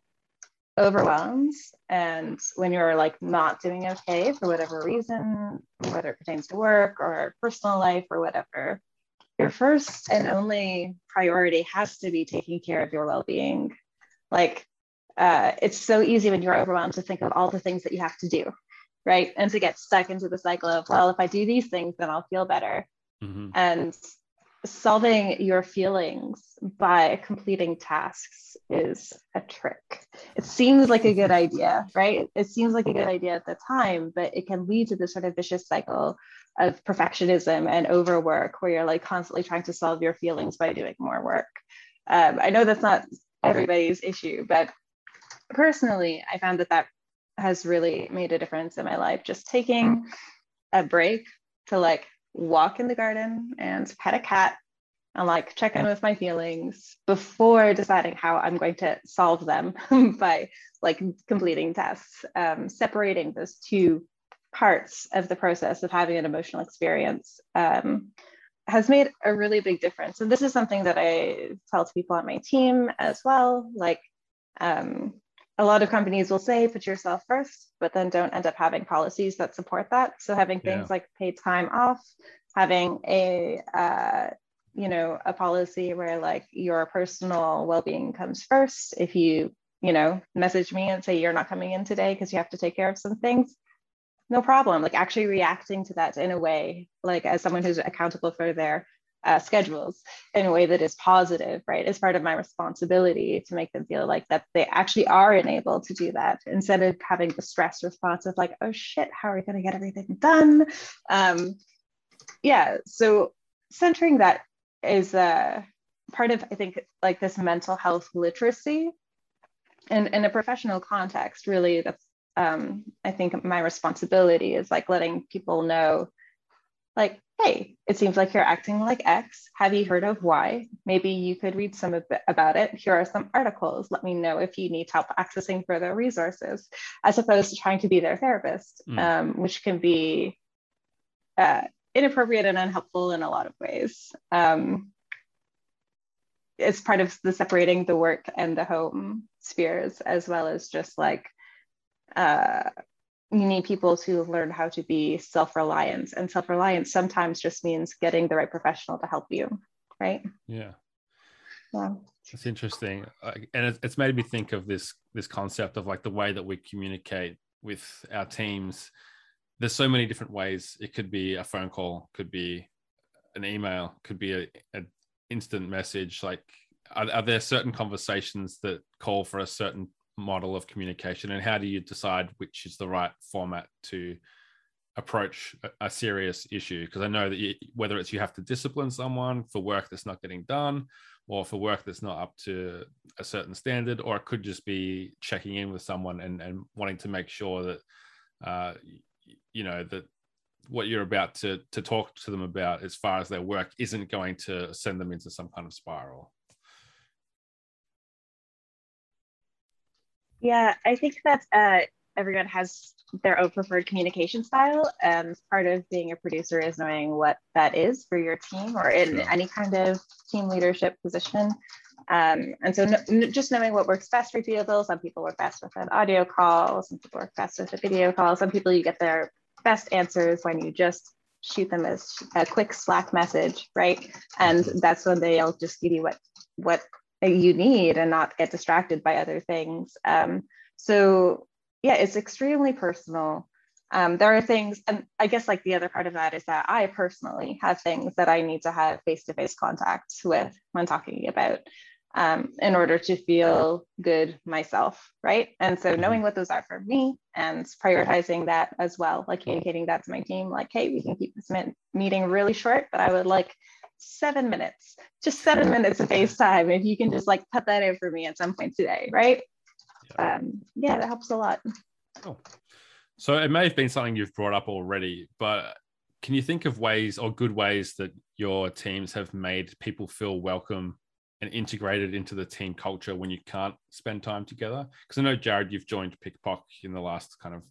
overwhelmed and when you're like not doing okay for whatever reason, whether it pertains to work or personal life or whatever, your first and only priority has to be taking care of your well-being. Like uh, it's so easy when you're overwhelmed to think of all the things that you have to do, right? And to get stuck into the cycle of, well, if I do these things, then I'll feel better. Mm-hmm. And solving your feelings by completing tasks is a trick. It seems like a good idea, right? It seems like a good idea at the time, but it can lead to this sort of vicious cycle of perfectionism and overwork where you're like constantly trying to solve your feelings by doing more work. Um, I know that's not everybody's issue, but personally, I found that that has really made a difference in my life. Just taking a break to like walk in the garden and pet a cat and like check in with my feelings before deciding how I'm going to solve them by like completing tasks, um, separating those two parts of the process of having an emotional experience um, has made a really big difference. And this is something that I tell to people on my team as well. Like, um, a lot of companies will say put yourself first, but then don't end up having policies that support that. So having things yeah. like paid time off, having a uh, you know a policy where like your personal well-being comes first. If you you know message me and say you're not coming in today because you have to take care of some things, no problem. Like actually reacting to that in a way like as someone who's accountable for their uh, schedules in a way that is positive, right? It's part of my responsibility to make them feel like that they actually are enabled to do that instead of having the stress response of like, oh shit, how are we going to get everything done? Um, yeah, so centering that is uh, part of, I think, like this mental health literacy. And in a professional context, really, that's um, I think my responsibility is like letting people know like, hey, it seems like you're acting like X. Have you heard of Y? Maybe you could read some of it about it. Here are some articles. Let me know if you need help accessing further resources, as opposed to trying to be their therapist, mm. um, which can be uh, inappropriate and unhelpful in a lot of ways. Um, it's part of the separating the work and the home spheres, as well as just like uh, you need people to learn how to be self-reliant and self-reliance sometimes just means getting the right professional to help you right? Yeah. Yeah. It's interesting. And it's made me think of this this concept of like the way that we communicate with our teams. There's so many different ways. It could be a phone call could be an email could be an instant message. Like are, are there certain conversations that call for a certain model of communication and how do you decide which is the right format to approach a, serious issue? Because i know that you, whether it's you have to discipline someone for work that's not getting done or for work that's not up to a certain standard or it could just be checking in with someone and, and wanting to make sure that uh, you know that what you're about to to talk to them about as far as their work isn't going to send them into some kind of spiral Yeah, I think that uh, everyone has their own preferred communication style. And part of being a producer is knowing what that is for your team or in sure. any kind of team leadership position. Um, and so no, just knowing what works best for people. Some people work best with an audio call, some people work best with a video call. Some people you get their best answers when you just shoot them as a quick Slack message, right? And that's when they'll just give you what what you need and not get distracted by other things. Um, so yeah, it's extremely personal. Um, there are things, and I guess like the other part of that is that I personally have things that I need to have face-to-face contact with when talking about um, in order to feel good myself, right? And so mm-hmm. knowing what those are for me and prioritizing that as well, like communicating that to my team, like, hey, we can keep this meeting really short, but I would like seven minutes, just seven minutes of FaceTime. If you can just like put that in for me at some point today, right? Yeah, um, yeah that helps a lot. Cool. So it may have been something you've brought up already, but can you think of ways or good ways that your teams have made people feel welcome and integrated into the team culture when you can't spend time together? Because I know Jared, you've joined PikPok in the last kind of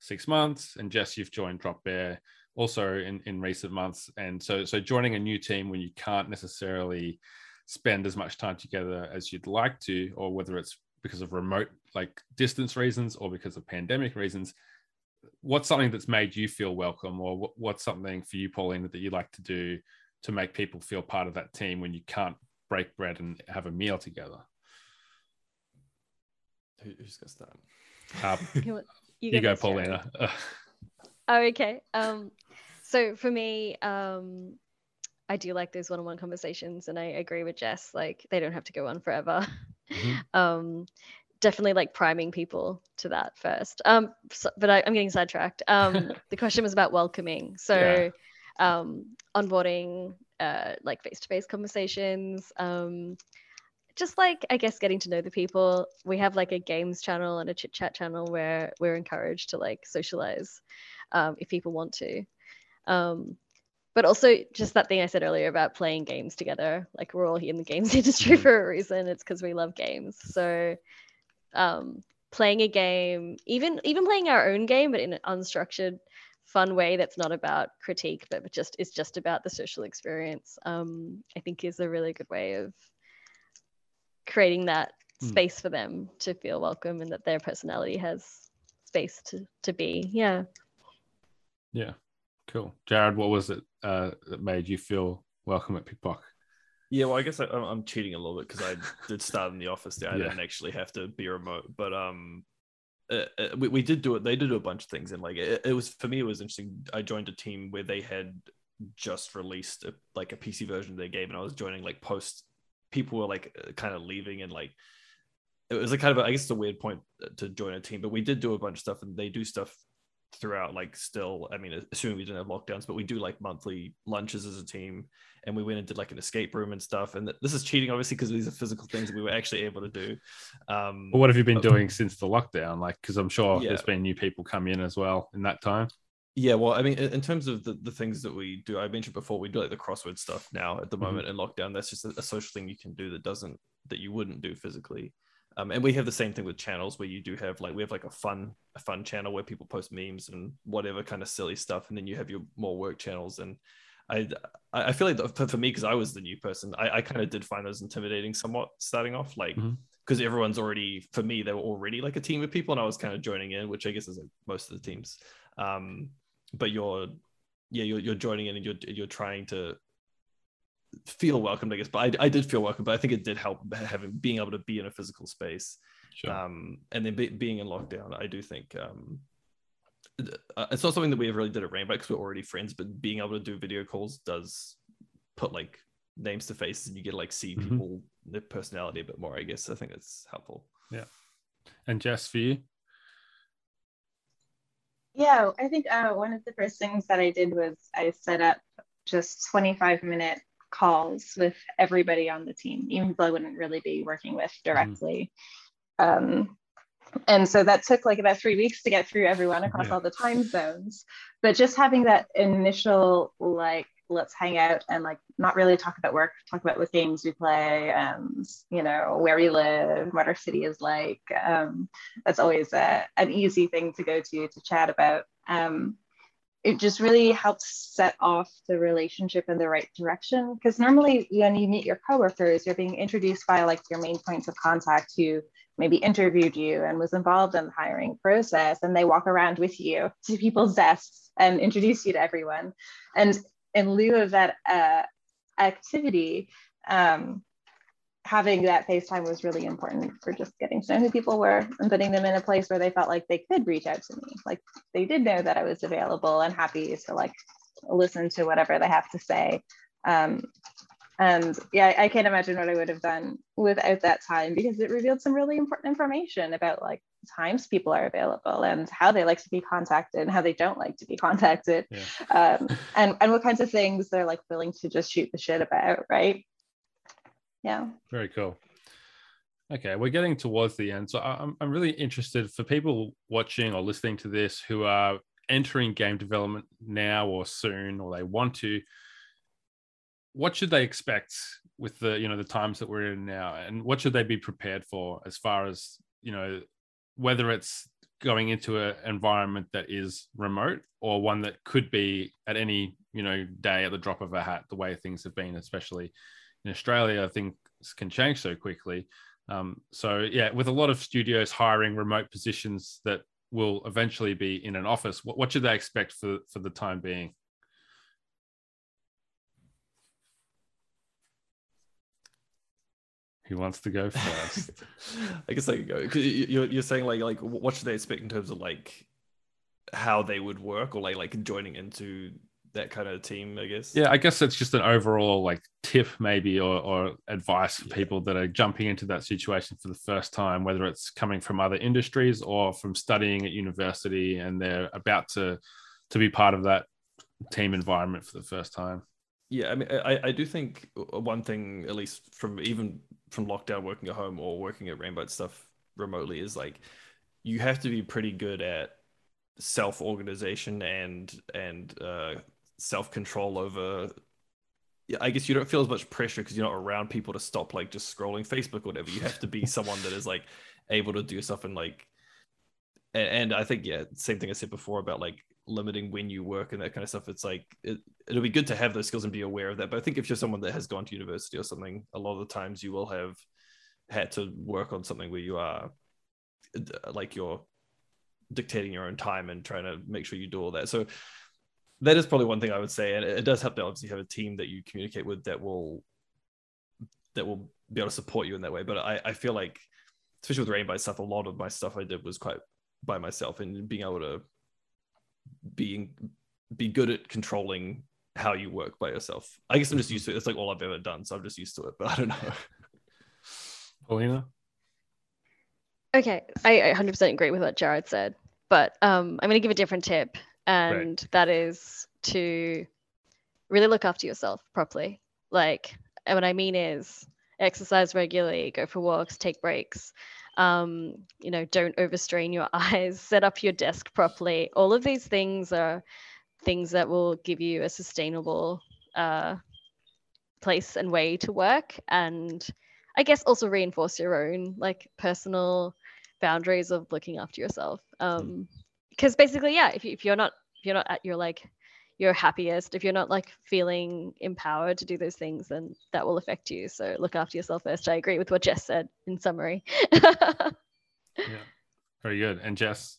six months, and Jess, you've joined Drop Bear also in, in recent months. And so so joining a new team when you can't necessarily spend as much time together as you'd like to, or whether it's because of remote like distance reasons or because of pandemic reasons, what's something that's made you feel welcome? Or what, what's something for you pauline that you like to do to make people feel part of that team when you can't break bread and have a meal together? Who's gonna start? Uh, you, you go paulina. Oh okay. Um so for me um I do like those one-on-one conversations, and I agree with Jess. Like they don't have to go on forever. Mm-hmm. um, definitely like priming people to that first. Um, so, but I, am getting sidetracked. Um, the question was about welcoming. So, yeah. um, onboarding, uh, like face-to-face conversations. Um, just like I guess getting to know the people. We have like a games channel and a chit chat channel where we're encouraged to like socialize um, if people want to. Um, but also just that thing I said earlier about playing games together. Like we're all here in the games industry mm-hmm. for a reason. It's because we love games. So um, playing a game, even even playing our own game, but in an unstructured, fun way that's not about critique, but just is just about the social experience. Um, I think is a really good way of creating that mm. space for them to feel welcome and that their personality has space to to be. Yeah. Yeah. Cool. Jared, what was it uh, that made you feel welcome at PikPok? Yeah, well, I guess I, am cheating a little bit because I did start in the office there. I yeah. didn't actually have to be remote, but um, uh, uh, we, we did do it. They did do a bunch of things, and like it, it, was for me, it was interesting. I joined a team where they had just released a, like a PC version of their game, and I was joining like post. People were like uh, kind of leaving, and like it was like kind of a, I guess it's a weird point to join a team, but we did do a bunch of stuff, and they do stuff throughout like still i mean assuming we didn't have lockdowns but we do like monthly lunches as a team and we went and did like an escape room and stuff and this is cheating obviously because these are physical things we were actually able to do um what have you been doing since the lockdown like because i'm sure yeah. there's been new people come in as well in that time yeah well i mean in terms of the, the things that we do i mentioned before we do like the crossword stuff now at the mm-hmm. moment in lockdown that's just a, a social thing you can do that doesn't that you wouldn't do physically um, and we have the same thing with channels where you do have like we have like a fun a fun channel where people post memes and whatever kind of silly stuff, and then you have your more work channels. And I I feel like for, me because I was the new person, I, I kind of did find those intimidating somewhat starting off, like because mm-hmm. everyone's already for me they were already like a team of people, and I was kind of joining in, which I guess is like most of the teams. Um, but you're yeah you're, you're joining in and you're you're trying to feel welcomed, I guess. But I, I did feel welcome, but I think it did help having being able to be in a physical space. Sure. Um, and then be, being in lockdown, I do think um, uh, it's not something that we ever really did at Rainbite because we're already friends, but being able to do video calls does put like names to faces and you get to like see mm-hmm. people their personality a bit more. I guess I think it's helpful. Yeah. And Jess, for you? Yeah, I think uh, one of the first things that I did was I set up just 25 minute calls with everybody on the team, even though I wouldn't really be working with mm-hmm. directly. Mm-hmm. Um, and so that took like about three weeks to get through everyone across yeah. all the time zones. But just having that initial like let's hang out and like not really talk about work, talk about what games we play and you know where we live, what our city is like. Um, that's always a, an easy thing to go to to chat about. Um, it just really helps set off the relationship in the right direction. Because normally, when you meet your coworkers, you're being introduced by like your main points of contact who maybe interviewed you and was involved in the hiring process, and they walk around with you to people's desks and introduce you to everyone. And in lieu of that uh, activity, um, having that FaceTime was really important for just getting to know who people were and putting them in a place where they felt like they could reach out to me. Like they did know that I was available and happy to like listen to whatever they have to say. Um, and yeah, I can't imagine what I would have done without that time because it revealed some really important information about like times people are available and how they like to be contacted and how they don't like to be contacted Yeah. um, and and what kinds of things they're like willing to just shoot the shit about right yeah Very cool. Okay, we're getting towards the end. So I'm, I'm really interested for people watching or listening to this who are entering game development now or soon, or they want to. What should they expect with the you know the times that we're in now, and what should they be prepared for as far as you know whether it's going into an environment that is remote or one that could be at any you know day at the drop of a hat the way things have been especially in Australia, things can change so quickly. Um, so yeah, with a lot of studios hiring remote positions that will eventually be in an office, what, what should they expect for for the time being? Who wants to go first? I guess I could go. You're, you're saying like like what should they expect in terms of like how they would work or like like joining into that kind of team, I guess. yeah, I guess it's just an overall like tip maybe or, or advice for people that are jumping into that situation for the first time, whether it's coming from other industries or from studying at university and they're about to to be part of that team environment for the first time. Yeah, I mean, I, I do think one thing, at least from even from lockdown, working at home or working at Rainbite stuff remotely, is like you have to be pretty good at self organization and and uh, self control over. Yeah, I guess you don't feel as much pressure because you're not around people to stop like just scrolling Facebook or whatever. You have to be someone that is like able to do stuff and like, and, and I think yeah, same thing I said before about like limiting when you work and that kind of stuff. It's like it, it'll be good to have those skills and be aware of that. But I think if you're someone that has gone to university or something, a lot of the times you will have had to work on something where you are like you're dictating your own time and trying to make sure you do all that. So that is probably one thing I would say, and it does help to obviously have a team that you communicate with that will that will be able to support you in that way. But I, I feel like, especially with Rainbite stuff, a lot of my stuff I did was quite by myself, and being able to being be good at controlling how you work by yourself. I guess I'm just used to it. It's like all I've ever done, so I'm just used to it. But I don't know. Paulina? Okay, I, I 100% agree with what Jared said, but um, I'm going to give a different tip, and that is to really look after yourself properly. Like, and what I mean is exercise regularly, go for walks, take breaks. Um, you know, don't overstrain your eyes, set up your desk properly. All of these things are things that will give you a sustainable uh, place and way to work, and I guess also reinforce your own like personal boundaries of looking after yourself. Um, because basically, yeah, if, you, if you're not if you're not at your like your happiest, if you're not like feeling empowered to do those things, then that will affect you. So look after yourself first. I agree with what Jess said in summary. Yeah. Very good. And Jess?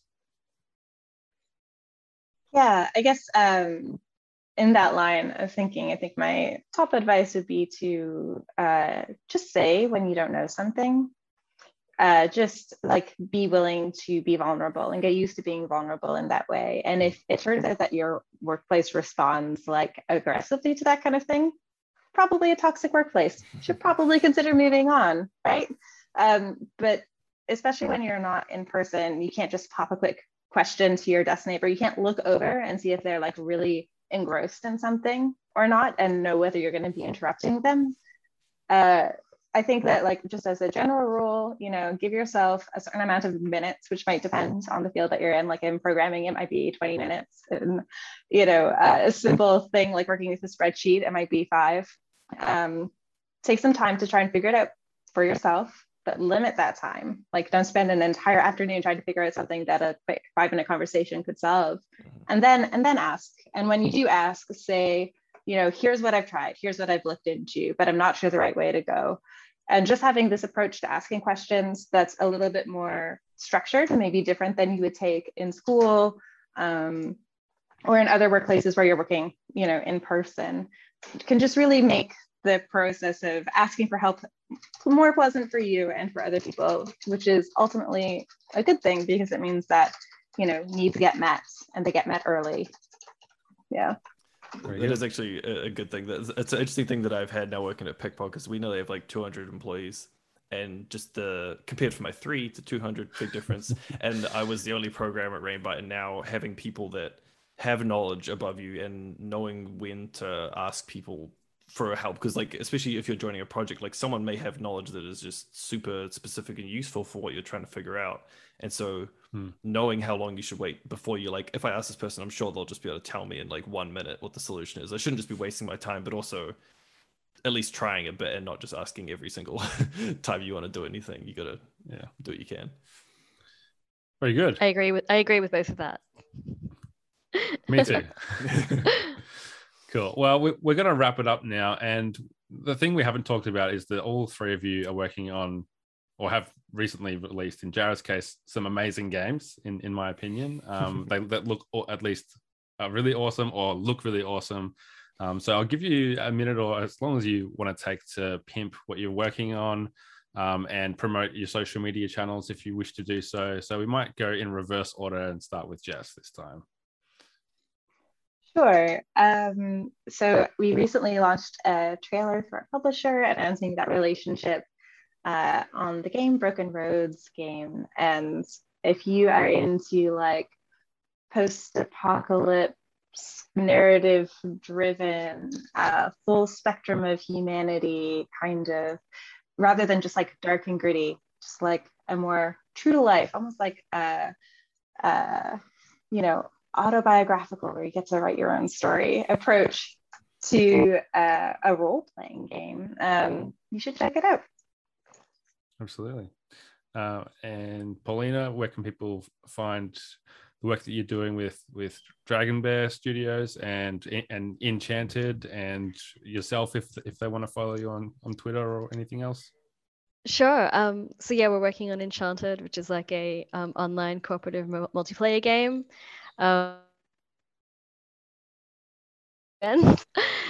Yeah, I guess um, in that line of thinking, I think my top advice would be to uh, just say when you don't know something. Uh, just like be willing to be vulnerable and get used to being vulnerable in that way. And if it turns out that your workplace responds like aggressively to that kind of thing, probably a toxic workplace. Should probably consider moving on, right? Um, but especially when you're not in person, you can't just pop a quick question to your desk neighbor. You can't look over and see if they're like really engrossed in something or not and know whether you're going to be interrupting them. Uh, I think that like just as a general rule, you know, give yourself a certain amount of minutes, which might depend on the field that you're in. Like in programming, it might be 20 minutes. And, you know, uh, a simple thing like working with a spreadsheet, it might be five. Um, take some time to try and figure it out for yourself, but limit that time. Like don't spend an entire afternoon trying to figure out something that a quick five minute conversation could solve. And then and then ask. And when you do ask, say, you know, here's what I've tried, here's what I've looked into, but I'm not sure the right way to go. And just having this approach to asking questions that's a little bit more structured maybe different than you would take in school um, or in other workplaces where you're working you know in person can just really make the process of asking for help more pleasant for you and for other people which is ultimately a good thing because it means that you know needs get met and they get met early. Yeah Very It good. is actually a, a good thing. That it's an interesting thing that I've had now working at PikPok because we know they have like 200 employees, and just the compared from my three to 200 big difference and i was the only programmer at Rainbite and now having people that have knowledge above you and knowing when to ask people for help because like especially if you're joining a project like someone may have knowledge that is just super specific and useful for what you're trying to figure out and so Hmm. knowing how long you should wait before you like if i ask this person i'm sure they'll just be able to tell me in like one minute what the solution is i shouldn't just be wasting my time but also at least trying a bit and not just asking every single time you want to do anything you gotta Yeah. do what you can Very good. I agree with I agree with both of that. Me too. cool. Well, we, we're going to wrap it up now. And the thing we haven't talked about is that all three of you are working on or have recently released, in Jared's case, some amazing games, in, in my opinion. Um, they that look au- at least uh, really awesome or look really awesome. Um, so I'll give you a minute or as long as you want to take to pimp what you're working on um, and promote your social media channels if you wish to do so. So we might go in reverse order and start with Jess this time. Sure. Um, so we recently launched a trailer for a publisher announcing that relationship uh, on the game Broken Roads game. And if you are into like post-apocalypse narrative driven uh, full spectrum of humanity kind of rather than just like dark and gritty just like a more true to life almost like a, uh you know autobiographical where you get to write your own story approach to uh, a role-playing game um, you should check it out Absolutely. Uh, and Paulina, where can people find the work that you're doing with with Dragonbear Studios and and Enchanted and yourself if if they want to follow you on on Twitter or anything else? Sure. Um, so yeah, we're working on Enchanted, which is like a um, online cooperative mu- multiplayer game. Um,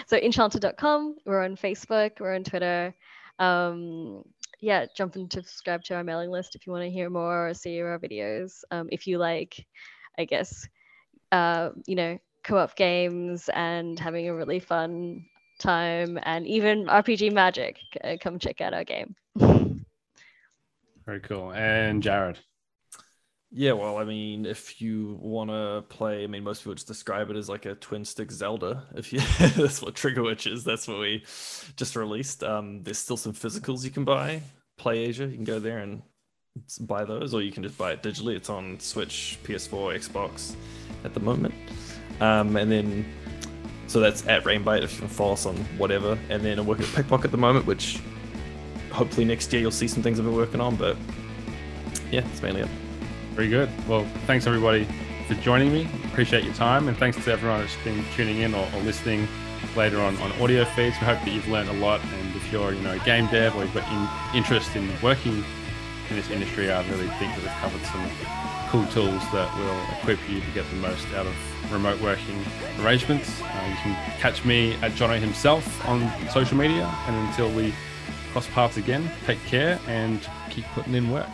so enchanted.com. We're on Facebook. We're on Twitter. Um, yeah, jump and subscribe to our mailing list if you want to hear more or see our videos. Um, if you like, I guess, uh, you know, co-op games and having a really fun time and even RPG magic, c- come check out our game. Very cool. And Jared. Yeah, well, I mean, if you want to play, I mean, most people just describe it as like a twin stick Zelda. If you, that's what Trigger Witch is. That's what we just released. Um, there's still some physicals you can buy. Play Asia, you can go there and buy those, or you can just buy it digitally. It's on Switch, PS4, Xbox at the moment. Um, and then, so that's at Rainbite if you can follow us on whatever. And then I work at PikPok at the moment, which hopefully next year you'll see some things I've been working on. But yeah, it's mainly it. Very good. Well, thanks everybody for joining me. Appreciate your time, and thanks to everyone that's been tuning in or, or listening later on on audio feeds. We hope that you've learned a lot, and if you're you know a game dev or you've got in, interest in working in this industry, I really think that we've covered some cool tools that will equip you to get the most out of remote working arrangements. Uh, you can catch me at Jono himself on social media, and until we cross paths again, take care and keep putting in work.